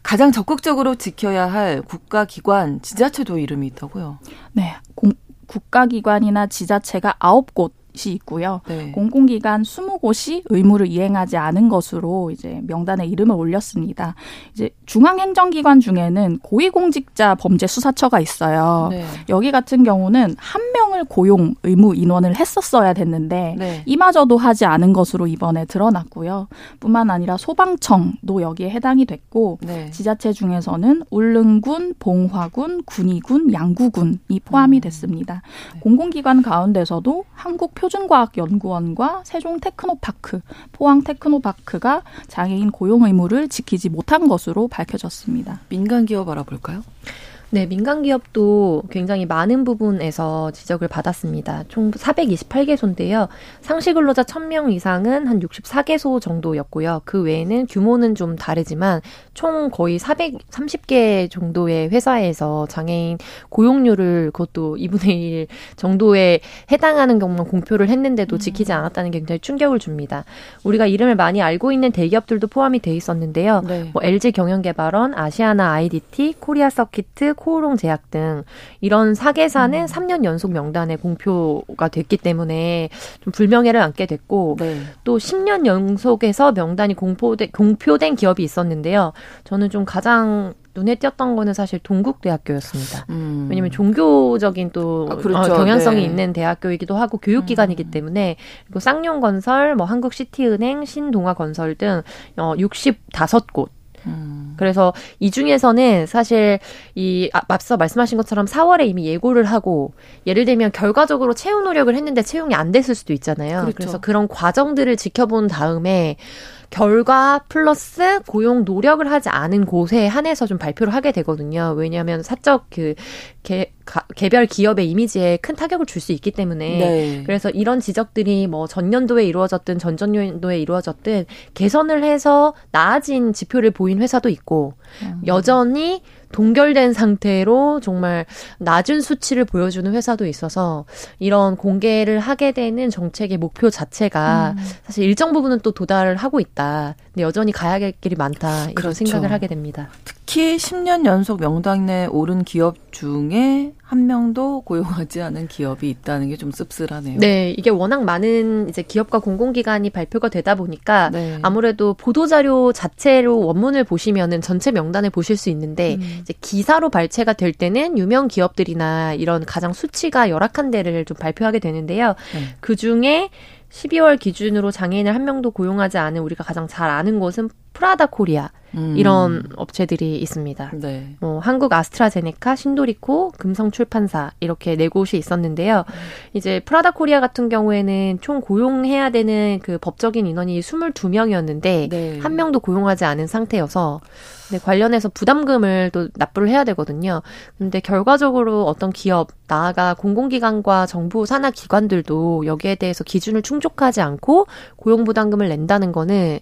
가장 적극적으로 지켜야 할 국가기관, 지자체도 이름이 있다고요? 네. 공, 국가기관이나 지자체가 9곳 이 있고요. 네. 공공기관 20곳이 의무를 이행하지 않은 것으로 이제 명단에 이름을 올렸습니다. 이제 중앙행정기관 중에는 고위공직자 범죄 수사처가 있어요. 네. 여기 같은 경우는 한 명을 고용 의무 인원을 했었어야 됐는데 네. 이마저도 하지 않은 것으로 이번에 드러났고요. 뿐만 아니라 소방청도 여기에 해당이 됐고 네. 지자체 중에서는 울릉군, 봉화군, 군위군, 양구군이 포함이 음. 됐습니다. 네. 공공기관 가운데서도 한국 표준과학연구원과 세종 테크노파크, 포항 테크노파크가 장애인 고용 의무를 지키지 못한 것으로 밝혀졌습니다. 민간 기업 알아볼까요? 네, 민간 기업도 굉장히 많은 부분에서 지적을 받았습니다. 총 428개소인데요. 상시 근로자 1000명 이상은 한 64개소 정도였고요. 그 외에는 규모는 좀 다르지만 총 거의 430개 정도의 회사에서 장애인 고용률을 그것도 2분의 1 정도에 해당하는 경우만 공표를 했는데도 음. 지키지 않았다는 게 굉장히 충격을 줍니다. 우리가 이름을 많이 알고 있는 대기업들도 포함이 돼 있었는데요. 네. 뭐 LG 경영개발원, 아시아나 아이디티, 코리아 서키트, 코오롱 제약 등 이런 사개사는 음. 3년 연속 명단에 공표가 됐기 때문에 좀 불명예를 안게 됐고 네. 또 10년 연속에서 명단이 공포되, 공표된 기업이 있었는데요. 저는 좀 가장 눈에 띄었던 거는 사실 동국대학교였습니다. 음. 왜냐하면 종교적인 또 아, 그렇죠. 어, 경향성이 네. 있는 대학교이기도 하고 교육기관이기 음. 때문에 그리고 쌍용건설, 뭐 한국시티은행, 신동아건설 등 어, 65곳 음. 그래서 이 중에서는 사실 이 아, 앞서 말씀하신 것처럼 4월에 이미 예고를 하고 예를 들면 결과적으로 채용 노력을 했는데 채용이 안 됐을 수도 있잖아요. 그렇죠. 그래서 그런 과정들을 지켜본 다음에 결과 플러스 고용 노력을 하지 않은 곳에 한해서 좀 발표를 하게 되거든요. 왜냐하면 사적 그 개, 가, 개별 기업의 이미지에 큰 타격을 줄 수 있기 때문에 네. 그래서 이런 지적들이 뭐 전년도에 이루어졌든 전전년도에 이루어졌든 개선을 해서 나아진 지표를 보인 회사도 있고 음. 여전히 동결된 상태로 정말 낮은 수치를 보여주는 회사도 있어서 이런 공개를 하게 되는 정책의 목표 자체가 음. 사실 일정 부분은 또 도달을 하고 있다. 근데 여전히 가야 할 길이 많다. 이런 그렇죠. 생각을 하게 됩니다. 특히 10년 연속 명단에 오른 기업 중에 한 명도 고용하지 않은 기업이 있다는 게 좀 씁쓸하네요. 네, 이게 워낙 많은 이제 기업과 공공기관이 발표가 되다 보니까 네. 아무래도 보도자료 자체로 원문을 보시면은 전체 명단을 보실 수 있는데 음. 이제 기사로 발췌가 될 때는 유명 기업들이나 이런 가장 수치가 열악한 데를 좀 발표하게 되는데요. 네. 그 중에 12월 기준으로 장애인을 한 명도 고용하지 않은 우리가 가장 잘 아는 곳은 프라다 코리아 음. 이런 업체들이 있습니다. 네. 뭐 한국 아스트라제네카, 신도리코, 금성출판사 이렇게 네 곳이 있었는데요. 음. 이제 프라다 코리아 같은 경우에는 총 고용해야 되는 그 법적인 인원이 22명이었는데 네. 한 명도 고용하지 않은 상태여서 네, 관련해서 부담금을 또 납부를 해야 되거든요. 근데 결과적으로 어떤 기업, 나아가 공공기관과 정부 산하 기관들도 여기에 대해서 기준을 충족하지 않고 고용 부담금을 낸다는 거는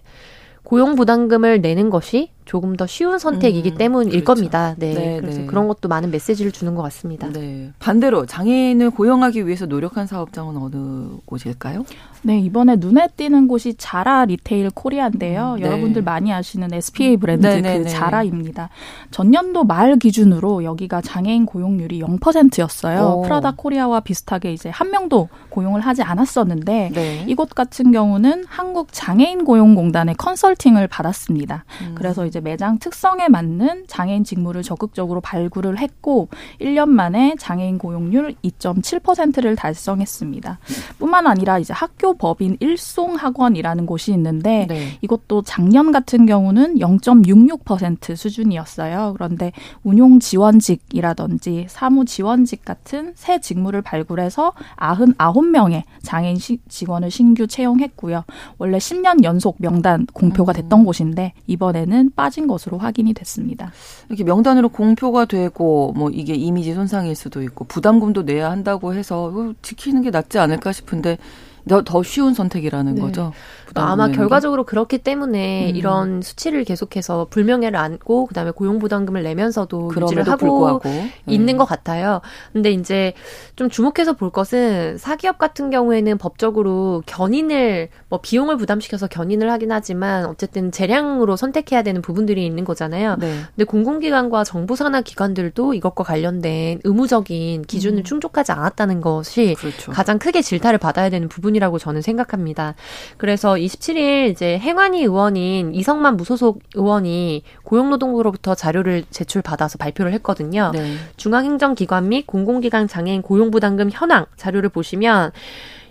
고용 부담금을 내는 것이 조금 더 쉬운 선택이기 음, 때문일 그렇죠. 겁니다. 네. 네 그래서 네. 그런 것도 많은 메시지를 주는 것 같습니다. 네. 반대로 장애인을 고용하기 위해서 노력한 사업장은 어느 곳일까요? 네, 이번에 눈에 띄는 곳이 자라 리테일 코리아인데요. 음, 네. 여러분들 많이 아시는 SPA 브랜드 네, 네, 그 네. 자라입니다. 전년도 말 기준으로 여기가 장애인 고용률이 0%였어요. 오. 프라다 코리아와 비슷하게 이제 한 명도 고용을 하지 않았었는데 네. 이곳 같은 경우는 한국 장애인 고용공단의 컨설팅을 받았습니다. 음. 그래서 이제 매장 특성에 맞는 장애인 직무를 적극적으로 발굴을 했고 1년 만에 장애인 고용률 2.7%를 달성했습니다. 뿐만 아니라 이제 학교 법인 일송학원이라는 곳이 있는데 네. 이것도 작년 같은 경우는 0.66% 수준이었어요. 그런데 운용 지원직이라든지 사무 지원직 같은 새 직무를 발굴해서 99명의 장애인 직원을 신규 채용했고요. 원래 10년 연속 명단 공표가 됐던 음. 곳인데 이번에는 빠진 것으로 확인이 됐습니다. 이렇게 명단으로 공표가 되고 뭐 이게 이미지 손상일 수도 있고 부담금도 내야 한다고 해서 지키는 게 낫지 않을까 싶은데 더, 더 쉬운 선택이라는 네. 거죠. 아마 결과적으로 그렇기 때문에 음. 이런 수치를 계속해서 불명예를 안고 그다음에 고용 부담금을 내면서도 유지를 하고 불구하고. 있는 네. 것 같아요. 근데 이제 좀 주목해서 볼 것은 사기업 같은 경우에는 법적으로 견인을 뭐 비용을 부담시켜서 견인을 하긴 하지만 어쨌든 재량으로 선택해야 되는 부분들이 있는 거잖아요. 네. 근데 공공기관과 정부 산하 기관들도 이것과 관련된 의무적인 기준을 음. 충족하지 않았다는 것이 그렇죠. 가장 크게 질타를 받아야 되는 부분이 부분이라고 저는 생각합니다. 그래서 27일 이제 행안위 의원인 이성만 무소속 의원이 고용노동부로부터 자료를 제출받아서 발표를 했거든요. 네. 중앙행정기관 및 공공기관 장애인 고용부담금 현황 자료를 보시면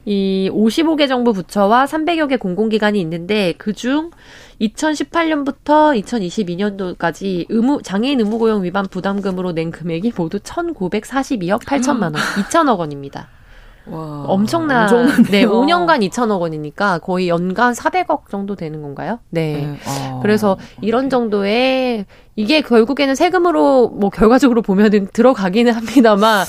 이 55개 정부 부처와 300여 개 공공기관이 있는데 그중 2018년부터 2022년도까지 의무 장애인 의무 고용 위반 부담금으로 낸 금액이 모두 1,942억 8천만 원, 2천억 원입니다. 와, 엄청난 네 5년간 2천억 원이니까 거의 연간 400억 정도 되는 건가요? 네. 네. 아, 그래서 이런. 정도의 이게 결국에는 세금으로 뭐 결과적으로 보면은 들어가기는 합니다만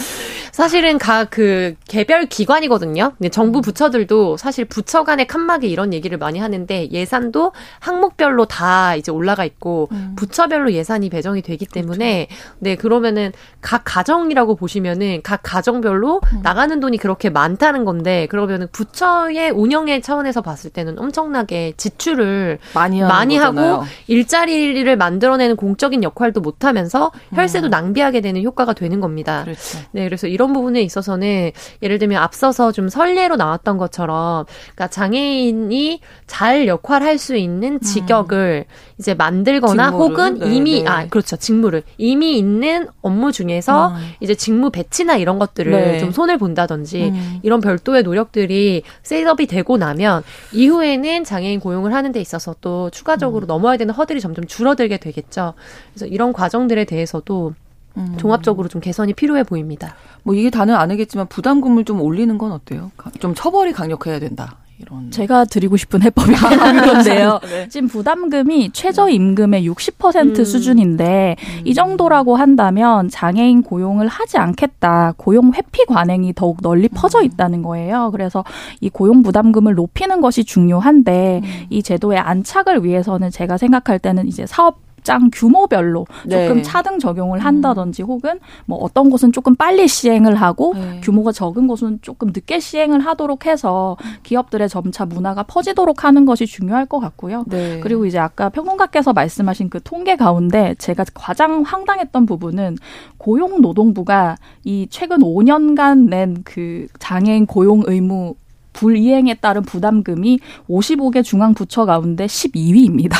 사실은 각 그 개별 기관이거든요. 근데 정부 음. 부처들도 사실 부처 간의 칸막이 이런 얘기를 많이 하는데 예산도 항목별로 다 이제 올라가 있고 음. 부처별로 예산이 배정이 되기 때문에 그렇죠. 네 그러면은 각 가정이라고 보시면은 각 가정별로 음. 나가는 돈이 그렇게 많다는 건데 그러면은 부처의 운영의 차원에서 봤을 때는 엄청나게 지출을 많이, 많이 하고 일자리를 만들어내는 공적인 역할도 못하면서 혈세도 음. 낭비하게 되는 효과가 되는 겁니다. 그렇죠. 네 그래서 이런 부분에 있어서는 예를 들면 앞서서 좀 설례로 나왔던 것처럼 그러니까 장애인이 잘 역할할 수 있는 음. 직역을 음. 이제 만들거나 직무를, 혹은 네, 이미 네. 아 그렇죠 직무를 이미 있는 업무 중에서 음. 이제 직무 배치나 이런 것들을 네. 좀 손을 본다든지 음. 이런 별도의 노력들이 setup이 되고 나면 이후에는 장애인 고용을 하는 데 있어서 또 추가적으로 음. 넘어야 되는 허들이 점점 줄어들게 되겠죠. 그래서 이런 과정들에 대해서도 음. 종합적으로 좀 개선이 필요해 보입니다. 뭐 이게 다는 아니겠지만 부담금을 좀 올리는 건 어때요? 좀 처벌이 강력해야 된다. 이런. 제가 드리고 싶은 해법이 그런데요. 네. 지금 부담금이 최저임금의 60% 음. 수준인데 음. 이 정도라고 한다면 장애인 고용을 하지 않겠다. 고용 회피 관행이 더욱 널리 퍼져 음. 있다는 거예요. 그래서 이 고용 부담금을 높이는 것이 중요한데 음. 이 제도의 안착을 위해서는 제가 생각할 때는 이제 사업 사업장 규모별로 네. 조금 차등 적용을 한다든지 혹은 뭐 어떤 곳은 조금 빨리 시행을 하고 네. 규모가 적은 곳은 조금 늦게 시행을 하도록 해서 기업들의 점차 문화가 퍼지도록 하는 것이 중요할 것 같고요. 네. 그리고 이제 아까 평론가께서 말씀하신 그 통계 가운데 제가 가장 황당했던 부분은 고용노동부가 이 최근 5년간 낸 그 장애인 고용 의무 불이행에 따른 부담금이 55개 중앙부처 가운데 12위입니다.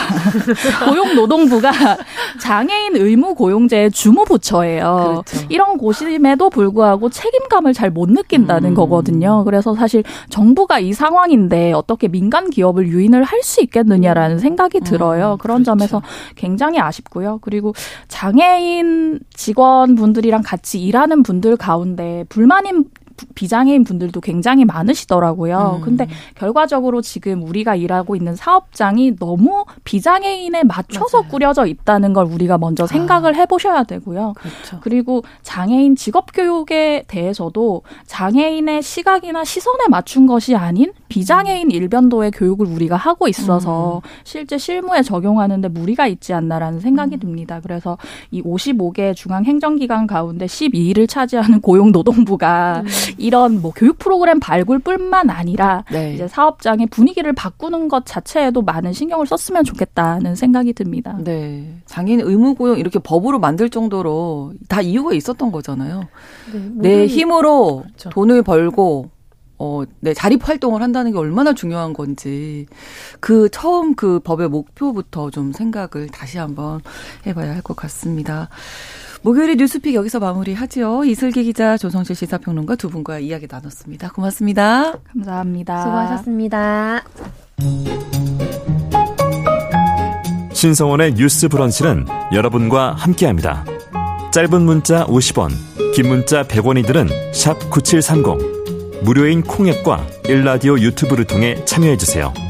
고용노동부가 장애인 의무 고용제의 주무 부처예요. 그렇죠. 이런 곳임에도 불구하고 책임감을 잘 못 느낀다는 음. 거거든요. 그래서 사실 정부가 이 상황인데 어떻게 민간 기업을 유인을 할 수 있겠느냐라는 생각이 음, 들어요. 음, 그런 그렇죠. 점에서 굉장히 아쉽고요. 그리고 장애인 직원분들이랑 같이 일하는 분들 가운데 불만인 비장애인 분들도 굉장히 많으시더라고요. 음. 근데 결과적으로 지금 우리가 일하고 있는 사업장이 너무 비장애인에 맞춰서 맞아요. 꾸려져 있다는 걸 우리가 먼저 생각을 아. 해보셔야 되고요. 그렇죠. 그리고 장애인 직업 교육에 대해서도 장애인의 시각이나 시선에 맞춘 것이 아닌 비장애인 음. 일변도의 교육을 우리가 하고 있어서 음. 실제 실무에 적용하는데 무리가 있지 않나라는 생각이 음. 듭니다. 그래서 이 55개 중앙 행정기관 가운데 12위를 차지하는 고용노동부가 음. 이런 뭐 교육 프로그램 발굴뿐만 아니라 네. 이제 사업장의 분위기를 바꾸는 것 자체에도 많은 신경을 썼으면 좋겠다는 생각이 듭니다. 네. 장애인 의무 고용 이렇게 법으로 만들 정도로 다 이유가 있었던 거잖아요. 네, 내 힘으로 그렇죠. 돈을 벌고 어, 네, 자립 활동을 한다는 게 얼마나 중요한 건지 그 처음 그 법의 목표부터 좀 생각을 다시 한번 해봐야 할 것 같습니다. 목요일에 뉴스픽 여기서 마무리하죠. 이슬기 기자, 조성실 시사평론가 두 분과 이야기 나눴습니다. 고맙습니다. 감사합니다. 수고하셨습니다. 신성원의 뉴스 브런치는 여러분과 함께합니다. 짧은 문자 50원, 긴 문자 100원이들은 샵 9730. 무료인 콩앱과 일라디오 유튜브를 통해 참여해주세요.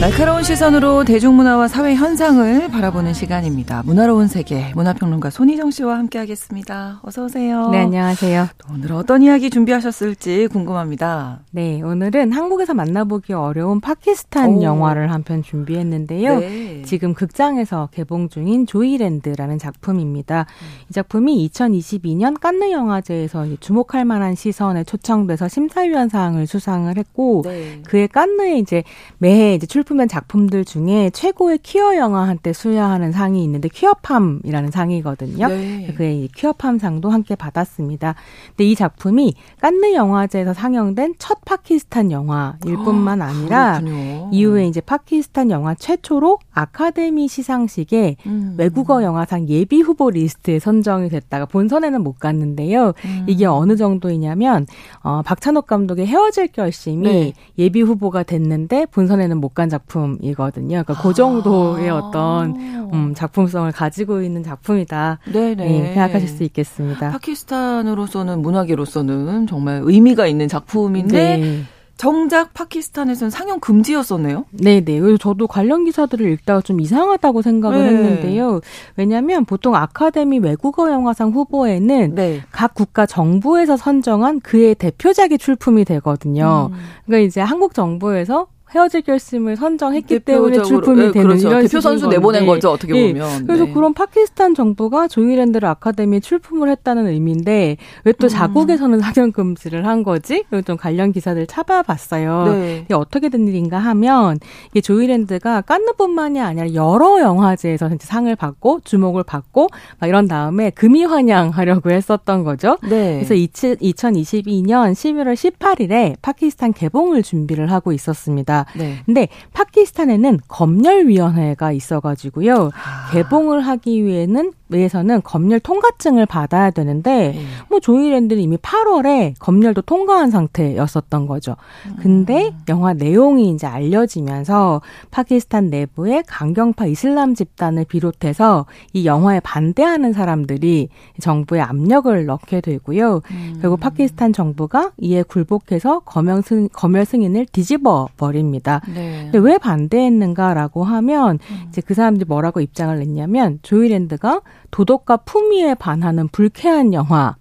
날카로운 시선으로 대중문화와 사회 현상을 바라보는 시간입니다. 문화로운 세계 문화평론가 손희정 씨와 함께하겠습니다. 어서 오세요. 네, 안녕하세요. 오늘 어떤 이야기 준비하셨을지 궁금합니다. 네, 오늘은 한국에서 만나보기 어려운 파키스탄 오. 영화를 한 편 준비했는데요. 네. 지금 극장에서 개봉 중인 조이랜드라는 작품입니다. 음. 이 작품이 2022년 깐느 영화제에서 주목할 만한 시선에 초청돼서 심사위원 상을 수상을 했고 네. 그의 깐느에 이제 매해 이제 출 출품한 작품들 중에 최고의 퀴어 영화 한테 수여하는 상이 있는데 Queer Palm이라는 상이거든요. 네. 그해 Queer Palm상도 함께 받았습니다. 근데 이 작품이 깐느 영화제에서 상영된 첫 파키스탄 영화일 뿐만 아니라 그 이후에 이제 파키스탄 영화 최초로 아카데미 시상식에 음. 외국어 영화상 예비 후보 리스트에 선정이 됐다가 본선에는 못 갔는데요. 음. 이게 어느 정도이냐면 어, 박찬욱 감독의 헤어질 결심이 네. 예비 후보가 됐는데 본선에는 못간 작품. 작품이거든요. 그러니까 그 정도의 아. 어떤 음, 작품성을 가지고 있는 작품이다. 네네. 네, 생각하실 수 있겠습니다. 파키스탄으로서는 문화계로서는 정말 의미가 있는 작품인데 네. 정작 파키스탄에서는 상영 금지였었네요. 네네. 그래서 저도 관련 기사들을 읽다가 좀 이상하다고 생각을 네. 했는데요. 왜냐하면 보통 아카데미 외국어 영화상 후보에는 네. 각 국가 정부에서 선정한 그의 대표작이 출품이 되거든요. 음. 그러니까 이제 한국 정부에서 헤어질 결심을 선정했기 때문에 출품이 네, 되는 그렇죠. 이런 대표 선수 건데. 내보낸 거죠 어떻게 네. 보면. 그래서 네. 그런 파키스탄 정부가 조이랜드를 아카데미에 출품을 했다는 의미인데 왜또 음. 자국에서는 상영 금지를 한 거지? 그리고 좀 관련 기사들 찾아봤어요. 네. 이게 어떻게 된 일인가 하면 이 조이랜드가 깐느뿐만이 아니라 여러 영화제에서 상을 받고 주목을 받고 막 이런 다음에 금이 환영하려고 했었던 거죠. 네. 그래서 2022년 11월 18일에 파키스탄 개봉을 준비를 하고 있었습니다. 네. 근데 파키스탄에는 검열위원회가 있어가지고요. 아. 개봉을 하기 위해는 에서는 검열 통과증을 받아야 되는데 네. 뭐 조이랜드는 이미 8월에 검열도 통과한 상태였었던 거죠. 근데 음. 영화 내용이 이제 알려지면서 파키스탄 내부의 강경파 이슬람 집단을 비롯해서 이 영화에 반대하는 사람들이 정부에 압력을 넣게 되고요. 음. 결국 파키스탄 정부가 이에 굴복해서 검열, 승, 검열 승인을 뒤집어 버립니다. 네. 근데 왜 반대했는가라고 하면 음. 이제 그 사람들이 뭐라고 입장을 냈냐면 조이랜드가 도덕과 품위에 반하는 불쾌한 영화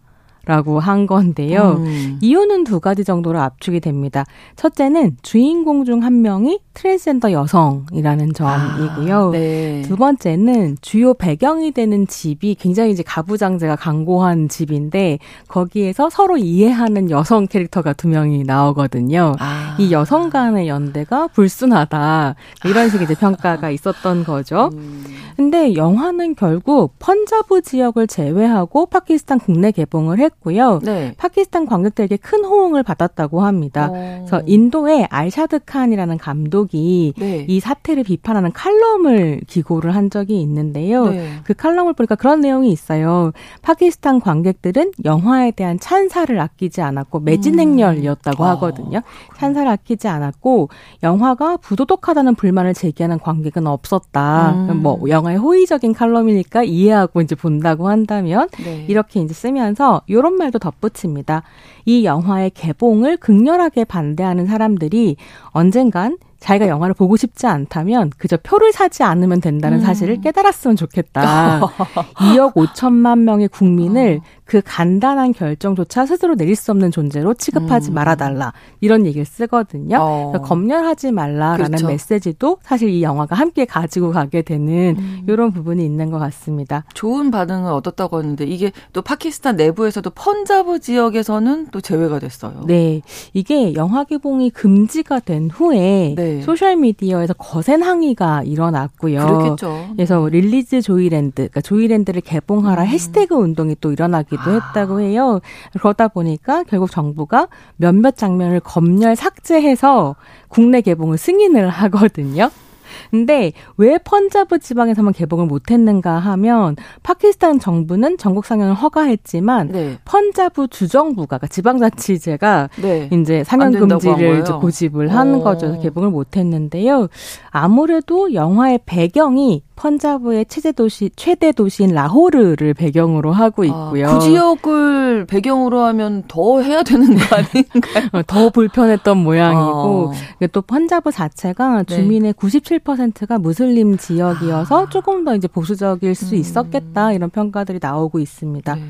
라고 한 건데요. 음. 이유는 두 가지 정도로 압축이 됩니다. 첫째는 주인공 중 한 명이 트랜스젠더 여성이라는 점이고요. 아, 네. 두 번째는 주요 배경이 되는 집이 굉장히 이제 가부장제가 강고한 집인데 거기에서 서로 이해하는 여성 캐릭터가 두 명이 나오거든요. 아. 이 여성 간의 연대가 불순하다. 이런 식의 이제 평가가 있었던 거죠. 음. 근데 영화는 결국 펀자브 지역을 제외하고 파키스탄 국내 개봉을 했고 했고요. 네. 파키스탄 관객들에게 큰 호응을 받았다고 합니다. 오. 어. 그래서 인도의 알샤드 칸이라는 감독이 네. 이 사태를 비판하는 칼럼을 기고를 한 적이 있는데요. 네. 그 칼럼을 보니까 그런 내용이 있어요. 파키스탄 관객들은 영화에 대한 찬사를 아끼지 않았고 매진 행렬이었다고 음. 하거든요. 찬사를 아끼지 않았고 영화가 부도덕하다는 불만을 제기하는 관객은 없었다. 음. 뭐 영화의 호의적인 칼럼이니까 이해하고 이제 본다고 한다면 네. 이렇게 이제 쓰면서 요런 이런 말도 덧붙입니다. 이 영화의 개봉을 극렬하게 반대하는 사람들이 언젠간 자기가 영화를 보고 싶지 않다면 그저 표를 사지 않으면 된다는 음. 사실을 깨달았으면 좋겠다. 2억 5천만 명의 국민을 어. 그 간단한 결정조차 스스로 내릴 수 없는 존재로 취급하지 음. 말아달라. 이런 얘기를 쓰거든요. 어. 검열하지 말라라는 그렇죠. 메시지도 사실 이 영화가 함께 가지고 가게 되는 음. 이런 부분이 있는 것 같습니다. 좋은 반응을 얻었다고 하는데 이게 또 파키스탄 내부에서도 펀자브 지역에서는 또 제외가 됐어요. 네. 이게 영화 개봉이 금지가 된 후에 네. 네. 소셜 미디어에서 거센 항의가 일어났고요. 그렇겠죠. 그래서 Release Joyland, 그러니까 조이랜드를 개봉하라 음. 해시태그 운동이 또 일어나기 도 아. 했다고 해요. 그러다 보니까 결국 정부가 몇몇 장면을 검열 삭제해서 국내 개봉을 승인을 하거든요. 근데 왜 펀자브 지방에서만 개봉을 못했는가 하면 파키스탄 정부는 전국 상영을 허가했지만 네. 펀자브 주정부가 그러니까 지방자치제가 네. 이제 상영 금지를 이제 고집을 하는 거죠. 개봉을 못했는데요. 아무래도 영화의 배경이 펀자브의 최대 도시 최대 도시인 라호르를 배경으로 하고 아, 있고요. 아, 그 지역을 배경으로 하면 더 해야 되는 거 아닌가요? 어, 더 불편했던 모양이고 어. 또 펀자브 자체가 네. 주민의 네. 97%가 무슬림 지역이어서 아. 조금 더 이제 보수적일 수 음. 있었겠다 이런 평가들이 나오고 있습니다. 네.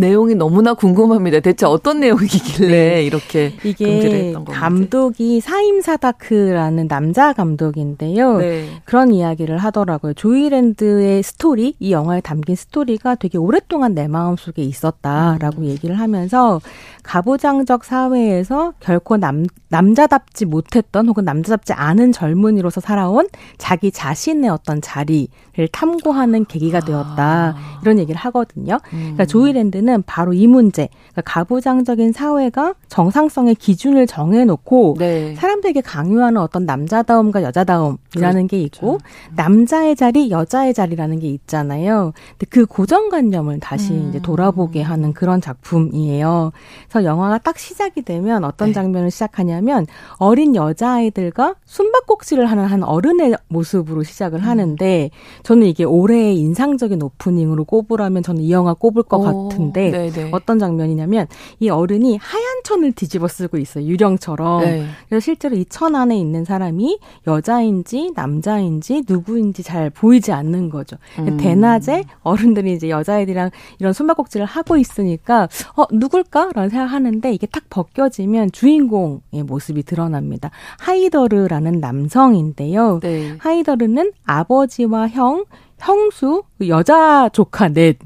내용이 너무나 궁금합니다. 대체 어떤 내용이길래 네. 이렇게 이게 감독이 사임 사다크라는 남자 감독인데요. 네. 그런 이야기를 하더라고요. 조이랜드의 스토리, 이 영화에 담긴 스토리가 되게 오랫동안 내 마음속에 있었다라고 음. 얘기를 하면서 가부장적 사회에서 결코 남, 남자답지 못했던 혹은 남자답지 않은 젊은이로서 살아온 자기 자신의 어떤 자리를 탐구하는 계기가 되었다. 아. 이런 얘기를 하거든요. 그러니까 음. 그러니까 조이랜드는 바로 이 문제, 그러니까 가부장적인 사회가 정상성의 기준을 정해놓고 네. 사람들에게 강요하는 어떤 남자다움과 여자다움이라는 그렇죠. 게 있고 남자의 자리, 여자의 자리라는 게 있잖아요. 근데 그 고정관념을 다시 음. 이제 돌아보게 하는 그런 작품이에요. 그래서 그래서 영화가 딱 시작이 되면 어떤 네. 장면을 시작하냐면 어린 여자아이들과 숨바꼭질을 하는 한 어른의 모습으로 시작을 음. 하는데 저는 이게 올해의 인상적인 오프닝으로 꼽으라면 저는 이 영화 꼽을 것 오, 같은 데 네네. 네. 어떤 장면이냐면 이 어른이 하얀 천을 뒤집어 쓰고 있어요. 유령처럼. 네. 그래서 실제로 이 천 안에 있는 사람이 여자인지 남자인지 누구인지 잘 보이지 않는 거죠. 음. 대낮에 어른들이 이제 여자애들이랑 이런 숨바꼭질을 하고 있으니까 어 누굴까라는 생각 하는데 이게 탁 벗겨지면 주인공의 모습이 드러납니다. 하이더르라는 남성인데요. 네. 하이더르는 아버지와 형, 형수, 그 여자 조카 넷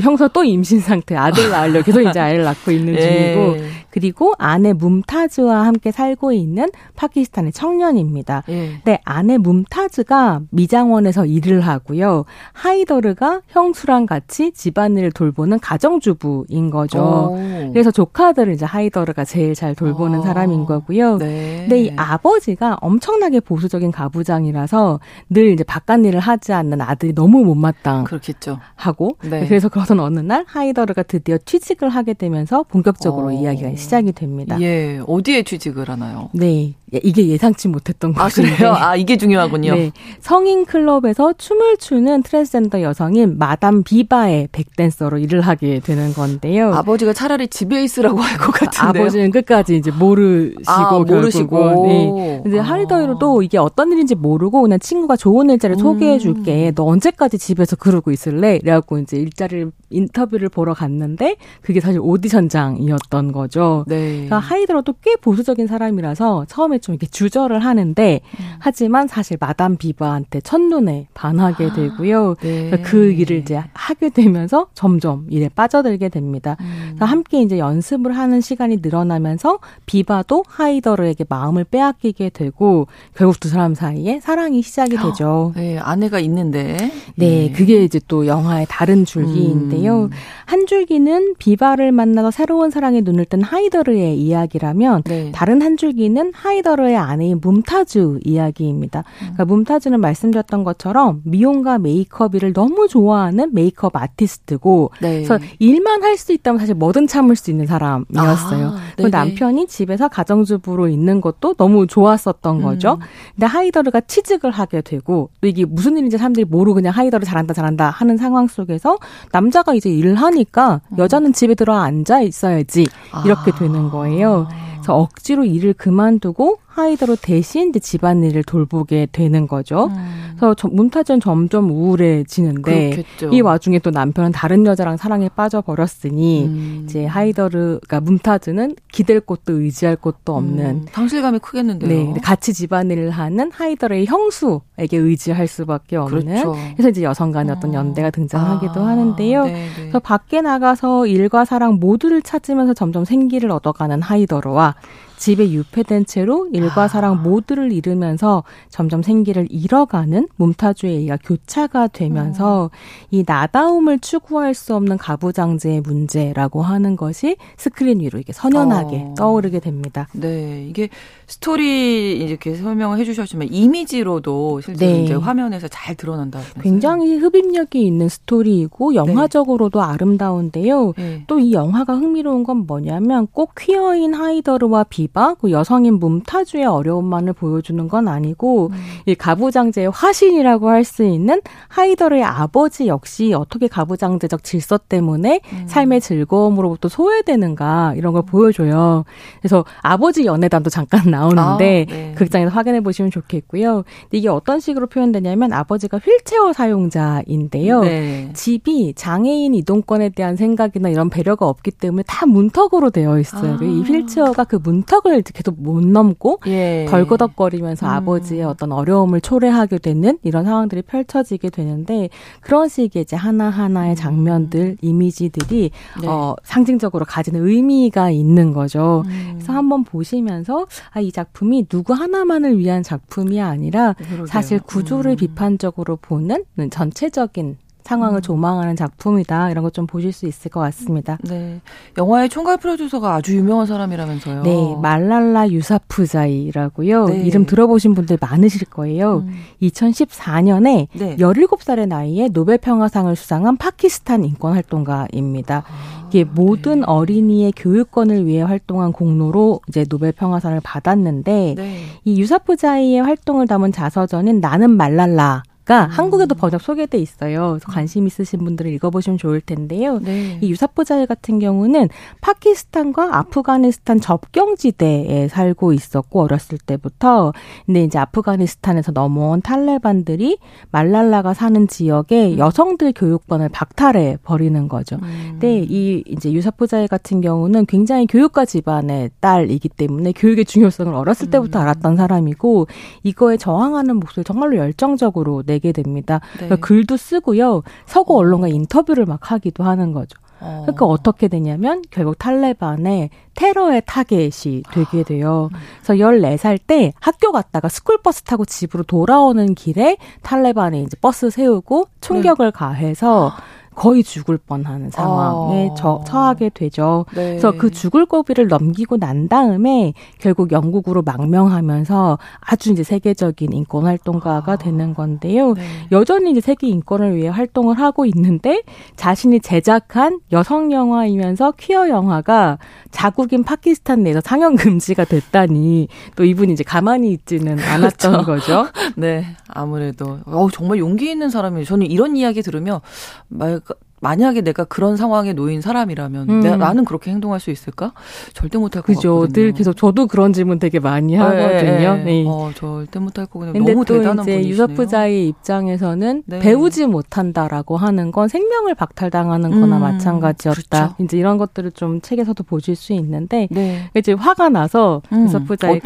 형사 또 임신 상태 아들 낳으려 계속 이제 아이를 낳고 있는 예. 중이고 그리고 아내 뭄타즈와 함께 살고 있는 파키스탄의 청년입니다. 예. 네, 아내 뭄타즈가 미장원에서 일을 하고요. 하이더르가 형수랑 같이 집안일을 돌보는 가정주부인 거죠. 오. 그래서 조카들을 이제 하이더르가 제일 잘 돌보는 오. 아. 사람인 거고요. 네. 근데 이 아버지가 엄청나게 보수적인 가부장이라서 늘 이제 바깥 일을 하지 않는 아들이 너무 못마땅 그렇겠죠. 하고 네. 그래서 그러던 어느 날 하이더르가 드디어 취직을 하게 되면서 본격적으로 오. 어. 이야기가 시작이 됩니다. 예, 어디에 취직을 하나요? 네, 예, 이게 예상치 못했던 아, 거죠. 그래요? 아, 이게 중요하군요. 네. 성인 클럽에서 춤을 추는 트랜스젠더 여성인 마담 비바의 백댄서로 일을 하게 되는 건데요. 아버지가 차라리 집에 있으라고 할 것 같은데. 아버지는 끝까지 이제 모르시고 아, 모르시고. 네. 근데 아. 하이더르도 이게 어떤 일인지 모르고 그냥 친구가 좋은 일자리 를 음. 소개해 줄게. 너 언제까지 집에서 그러고 있을래? 그래갖고 이제 일자리를 인터뷰를 보러 갔는데 그게 사실 오디션장이었던 거죠. 네. 그러니까 하이더르도 꽤 보수적인 사람이라서 처음에 좀 이렇게 주저를 하는데 음. 하지만 사실 마담 비바한테 첫눈에 반하게 아, 되고요. 네. 그 일을 이제 하게 되면서 점점 일에 빠져들게 됩니다. 음. 함께 이제 연습을 하는 시간이 늘어나면서 비바도 하이더르에게 마음을 빼앗기게 되고 결국 두 사람 사이에 사랑이 시작이 되죠. 네, 아내가 있는데. 네, 네. 그게 이제 또 영화의 다른 줄기인데요. 음. 한 줄기는 비바를 만나서 새로운 사랑에 눈을 뜬 하이더르의 이야기라면 네. 다른 한 줄기는 하이더 하이더러의 아내인 뭄타즈 이야기입니다. 그러니까 뭄타즈는 말씀드렸던 것처럼 미용과 메이크업을 너무 좋아하는 메이크업 아티스트고 네. 그래서 일만 할 수 있다면 사실 뭐든 참을 수 있는 사람이었어요. 아, 그 남편이 집에서 가정주부로 있는 것도 너무 좋았었던 음. 거죠. 근데 하이더르가 취직을 하게 되고 또 이게 무슨 일인지 사람들이 모르고 그냥 하이더르 잘한다 잘한다 하는 상황 속에서 남자가 이제 일을 하니까 음. 여자는 집에 들어 앉아 있어야지 이렇게 아. 되는 거예요. 그래서 억지로 일을 그만두고 하이더로 대신 이제 집안일을 돌보게 되는 거죠. 음. 그래서 문타즈는 점점 우울해지는데 그렇겠죠. 이 와중에 또 남편은 다른 여자랑 사랑에 빠져 버렸으니 음. 이제 하이더르가 문타즈는 기댈 곳도 의지할 곳도 없는 음. 상실감이 크겠는데요. 네, 같이 집안일을 하는 하이더르의 형수에게 의지할 수밖에 없는. 그렇죠. 그래서 이제 여성 간의 어떤 어. 연대가 등장하기도 아. 하는데요. 네네. 네. 그래서 밖에 나가서 일과 사랑 모두를 찾으면서 점점 생기를 얻어가는 하이더르와 집에 유폐된 채로 일과 사랑 아. 모두를 잃으면서 점점 생기를 잃어가는 몸타주의 애가 교차가 되면서 음. 이 나다움을 추구할 수 없는 가부장제의 문제라고 하는 것이 스크린 위로 이게 선연하게 어. 떠오르게 됩니다. 네, 이게 스토리 이렇게 설명을 해주셨지만 이미지로도 실제 네. 이제 화면에서 잘 드러난다. 굉장히 흡입력이 있는 스토리이고 영화적으로도 네. 아름다운데요. 네. 또이 영화가 흥미로운 건 뭐냐면 꼭 퀴어인 하이더르와 비 비바, 그 여성인 뭄타즈의 어려움만을 보여주는 건 아니고 음. 이 가부장제의 화신이라고 할 수 있는 하이더르의 아버지 역시 어떻게 가부장제적 질서 때문에 음. 삶의 즐거움으로부터 소외되는가 이런 걸 보여줘요. 그래서 아버지 연애담도 잠깐 나오는데 아, 네. 극장에서 확인해 보시면 좋겠고요. 이게 어떤 식으로 표현되냐면 아버지가 휠체어 사용자인데요. 네. 집이 장애인 이동권에 대한 생각이나 이런 배려가 없기 때문에 다 문턱으로 되어 있어요. 아. 이 휠체어가 그 문턱 턱을 계속 못 넘고 예. 덜거덕거리면서 음. 아버지의 어떤 어려움을 초래하게 되는 이런 상황들이 펼쳐지게 되는데 그런 식의 이제 하나하나의 음. 장면들, 이미지들이 네. 어, 상징적으로 가지는 의미가 있는 거죠. 음. 그래서 한번 보시면서 아, 이 작품이 누구 하나만을 위한 작품이 아니라 그러게요. 사실 구조를 음. 비판적으로 보는 전체적인 상황을 음. 조망하는 작품이다. 이런 것 좀 보실 수 있을 것 같습니다. 네. 영화의 총괄 프로듀서가 아주 유명한 사람이라면서요. 네. 말랄라 유사프자이라고요. 네. 이름 들어보신 분들 많으실 거예요. 음. 2014년에 네. 17살의 나이에 노벨 평화상을 수상한 파키스탄 인권 활동가입니다. 아, 이게 모든 네. 어린이의 교육권을 위해 활동한 공로로 이제 노벨 평화상을 받았는데 네. 이 유사프자이의 활동을 담은 자서전인 나는 말랄라 가 음. 한국에도 번역 소개돼 있어요. 그래서 관심 있으신 분들은 읽어보시면 좋을 텐데요. 네. 이 유사포자일 같은 경우는 파키스탄과 아프가니스탄 접경지대에 살고 있었고 어렸을 때부터 근데 이제 아프가니스탄에서 넘어온 탈레반들이 말랄라가 사는 지역에 음. 여성들 교육권을 박탈해 버리는 거죠. 음. 근데 이 이제 유사포자일 같은 경우는 굉장히 교육가 집안의 딸이기 때문에 교육의 중요성을 어렸을 때부터 음. 알았던 사람이고 이거에 저항하는 목소리 정말로 열정적으로 내게 됩니다. 네. 그러니까 글도 쓰고요. 서구 언론과 인터뷰를 막 하기도 하는 거죠. 어. 그러니까 어떻게 되냐면 결국 탈레반의 테러의 타겟이 되게 돼요. 그래서 14살 때 학교 갔다가 스쿨버스 타고 집으로 돌아오는 길에 탈레반이 이제 버스 세우고 총격을 가해서 거의 죽을 뻔하는 상황에 어. 저, 처하게 되죠. 네. 그래서 그 죽을 고비를 넘기고 난 다음에 결국 영국으로 망명하면서 아주 이제 세계적인 인권 활동가가 아. 되는 건데요. 네. 여전히 이제 세계 인권을 위해 활동을 하고 있는데 자신이 제작한 여성 영화이면서 퀴어 영화가 자국인 파키스탄 내에서 상영 금지가 됐다니 또 이분이 이제 가만히 있지는 않았던 그렇죠. 거죠. 네, 아무래도 어 정말 용기 있는 사람이 저는 이런 이야기 들으면 말 만약에 내가 그런 상황에 놓인 사람이라면 음. 내가, 나는 그렇게 행동할 수 있을까? 절대 못할 것 그죠. 늘 계속 저도 그런 질문 되게 많이 네, 하거든요. 네. 네. 어, 절대 못할 거거든요. 너무 대단한 이제 분이시네요. 유석부자의 입장에서는 네. 배우지 못한다라고 하는 건 생명을 박탈당하는 거나 음, 마찬가지였다. 그렇죠. 이제 이런 것들을 좀 책에서도 보실 수 있는데 네. 이제 화가 나서 음, 유석부자가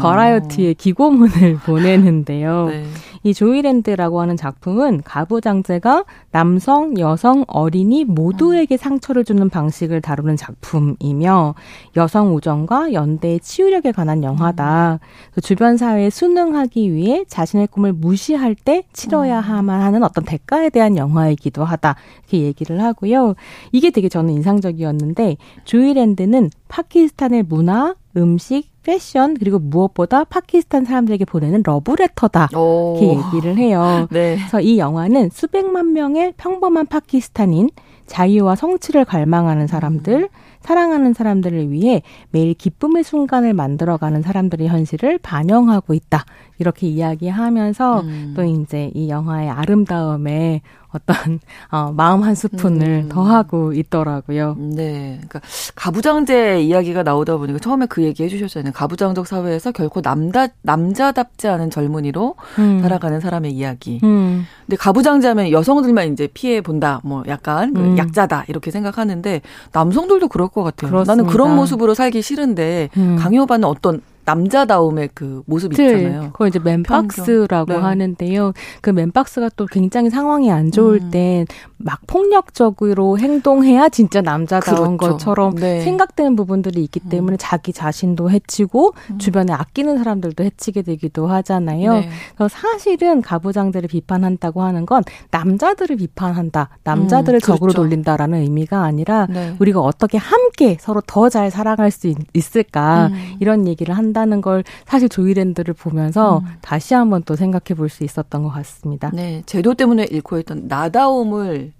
버라이어티에 기고문을 보내는데요. 네. 이 조이랜드라고 하는 작품은 가부장제가 남성, 여성, 어린이 모두에게 상처를 주는 방식을 다루는 작품이며 여성 우정과 연대의 치유력에 관한 영화다. 주변 사회에 순응하기 위해 자신의 꿈을 무시할 때 치러야만 하는 어떤 대가에 대한 영화이기도 하다. 이렇게 얘기를 하고요. 이게 되게 저는 인상적이었는데 조이랜드는 파키스탄의 문화, 음식, 패션 그리고 무엇보다 파키스탄 사람들에게 보내는 러브레터다 이렇게 얘기를 해요. 네. 그래서 이 영화는 수백만 명의 평범한 파키스탄인 자유와 성취를 갈망하는 사람들, 사랑하는 사람들을 위해 매일 기쁨의 순간을 만들어가는 사람들의 현실을 반영하고 있다. 이렇게 이야기하면서 음. 또 이제 이 영화의 아름다움에 어떤 어, 마음 한 스푼을 음. 더하고 있더라고요. 네, 그러니까 가부장제 이야기가 나오다 보니까 처음에 그 얘기 해주셨잖아요. 가부장적 사회에서 결코 남자 남자답지 않은 젊은이로 음. 살아가는 사람의 이야기. 음. 근데 가부장제하면 여성들만 이제 피해 본다, 뭐 약간 그 음. 약자다 이렇게 생각하는데 남성들도 그럴 것 같아요. 그렇습니다. 나는 그런 모습으로 살기 싫은데 음. 강요받는 어떤 남자다움의 그 모습 이 있잖아요. 그걸 이제 맨박스라고 네. 하는데요. 그 맨박스가 또 굉장히 상황이 안 좋을 음. 땐막 폭력적으로 행동해야 진짜 남자다운 그렇죠. 것처럼 네. 생각되는 부분들이 있기 음. 때문에 음. 자기 자신도 해치고 음. 주변에 아끼는 사람들도 해치게 되기도 하잖아요. 네. 그래서 사실은 가부장들을 비판한다고 하는 건 남자들을 비판한다, 남자들을 음, 그렇죠. 적으로 돌린다라는 의미가 아니라 네. 우리가 어떻게 함께 서로 더 잘 살아갈 수 있, 을까 음. 이런 얘기를 한다. 한다는 걸 사실 조이랜드를 보면서 음. 다시 한번 또 생각해 볼 수 있었던 것 같습니다. 네, 제도 때문에 잃고 있던 나다움을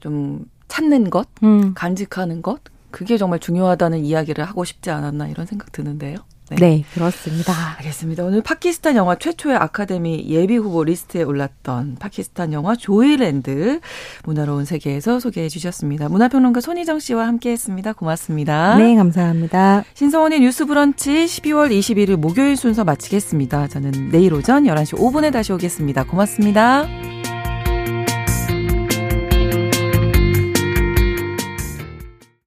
좀 찾는 것, 음. 간직하는 것, 그게 정말 중요하다는 이야기를 하고 싶지 않았나 이런 생각 드는데요. 네. 네. 그렇습니다. 알겠습니다. 오늘 파키스탄 영화 최초의 아카데미 예비 후보 리스트에 올랐던 파키스탄 영화 조이랜드 문화로운 세계에서 소개해 주셨습니다. 문화평론가 손희정 씨와 함께 했습니다. 고맙습니다. 네, 감사합니다. 신성원의 뉴스 브런치 12월 21일 목요일 순서 마치겠습니다. 저는 내일 오전 11시 5분에 다시 오겠습니다. 고맙습니다.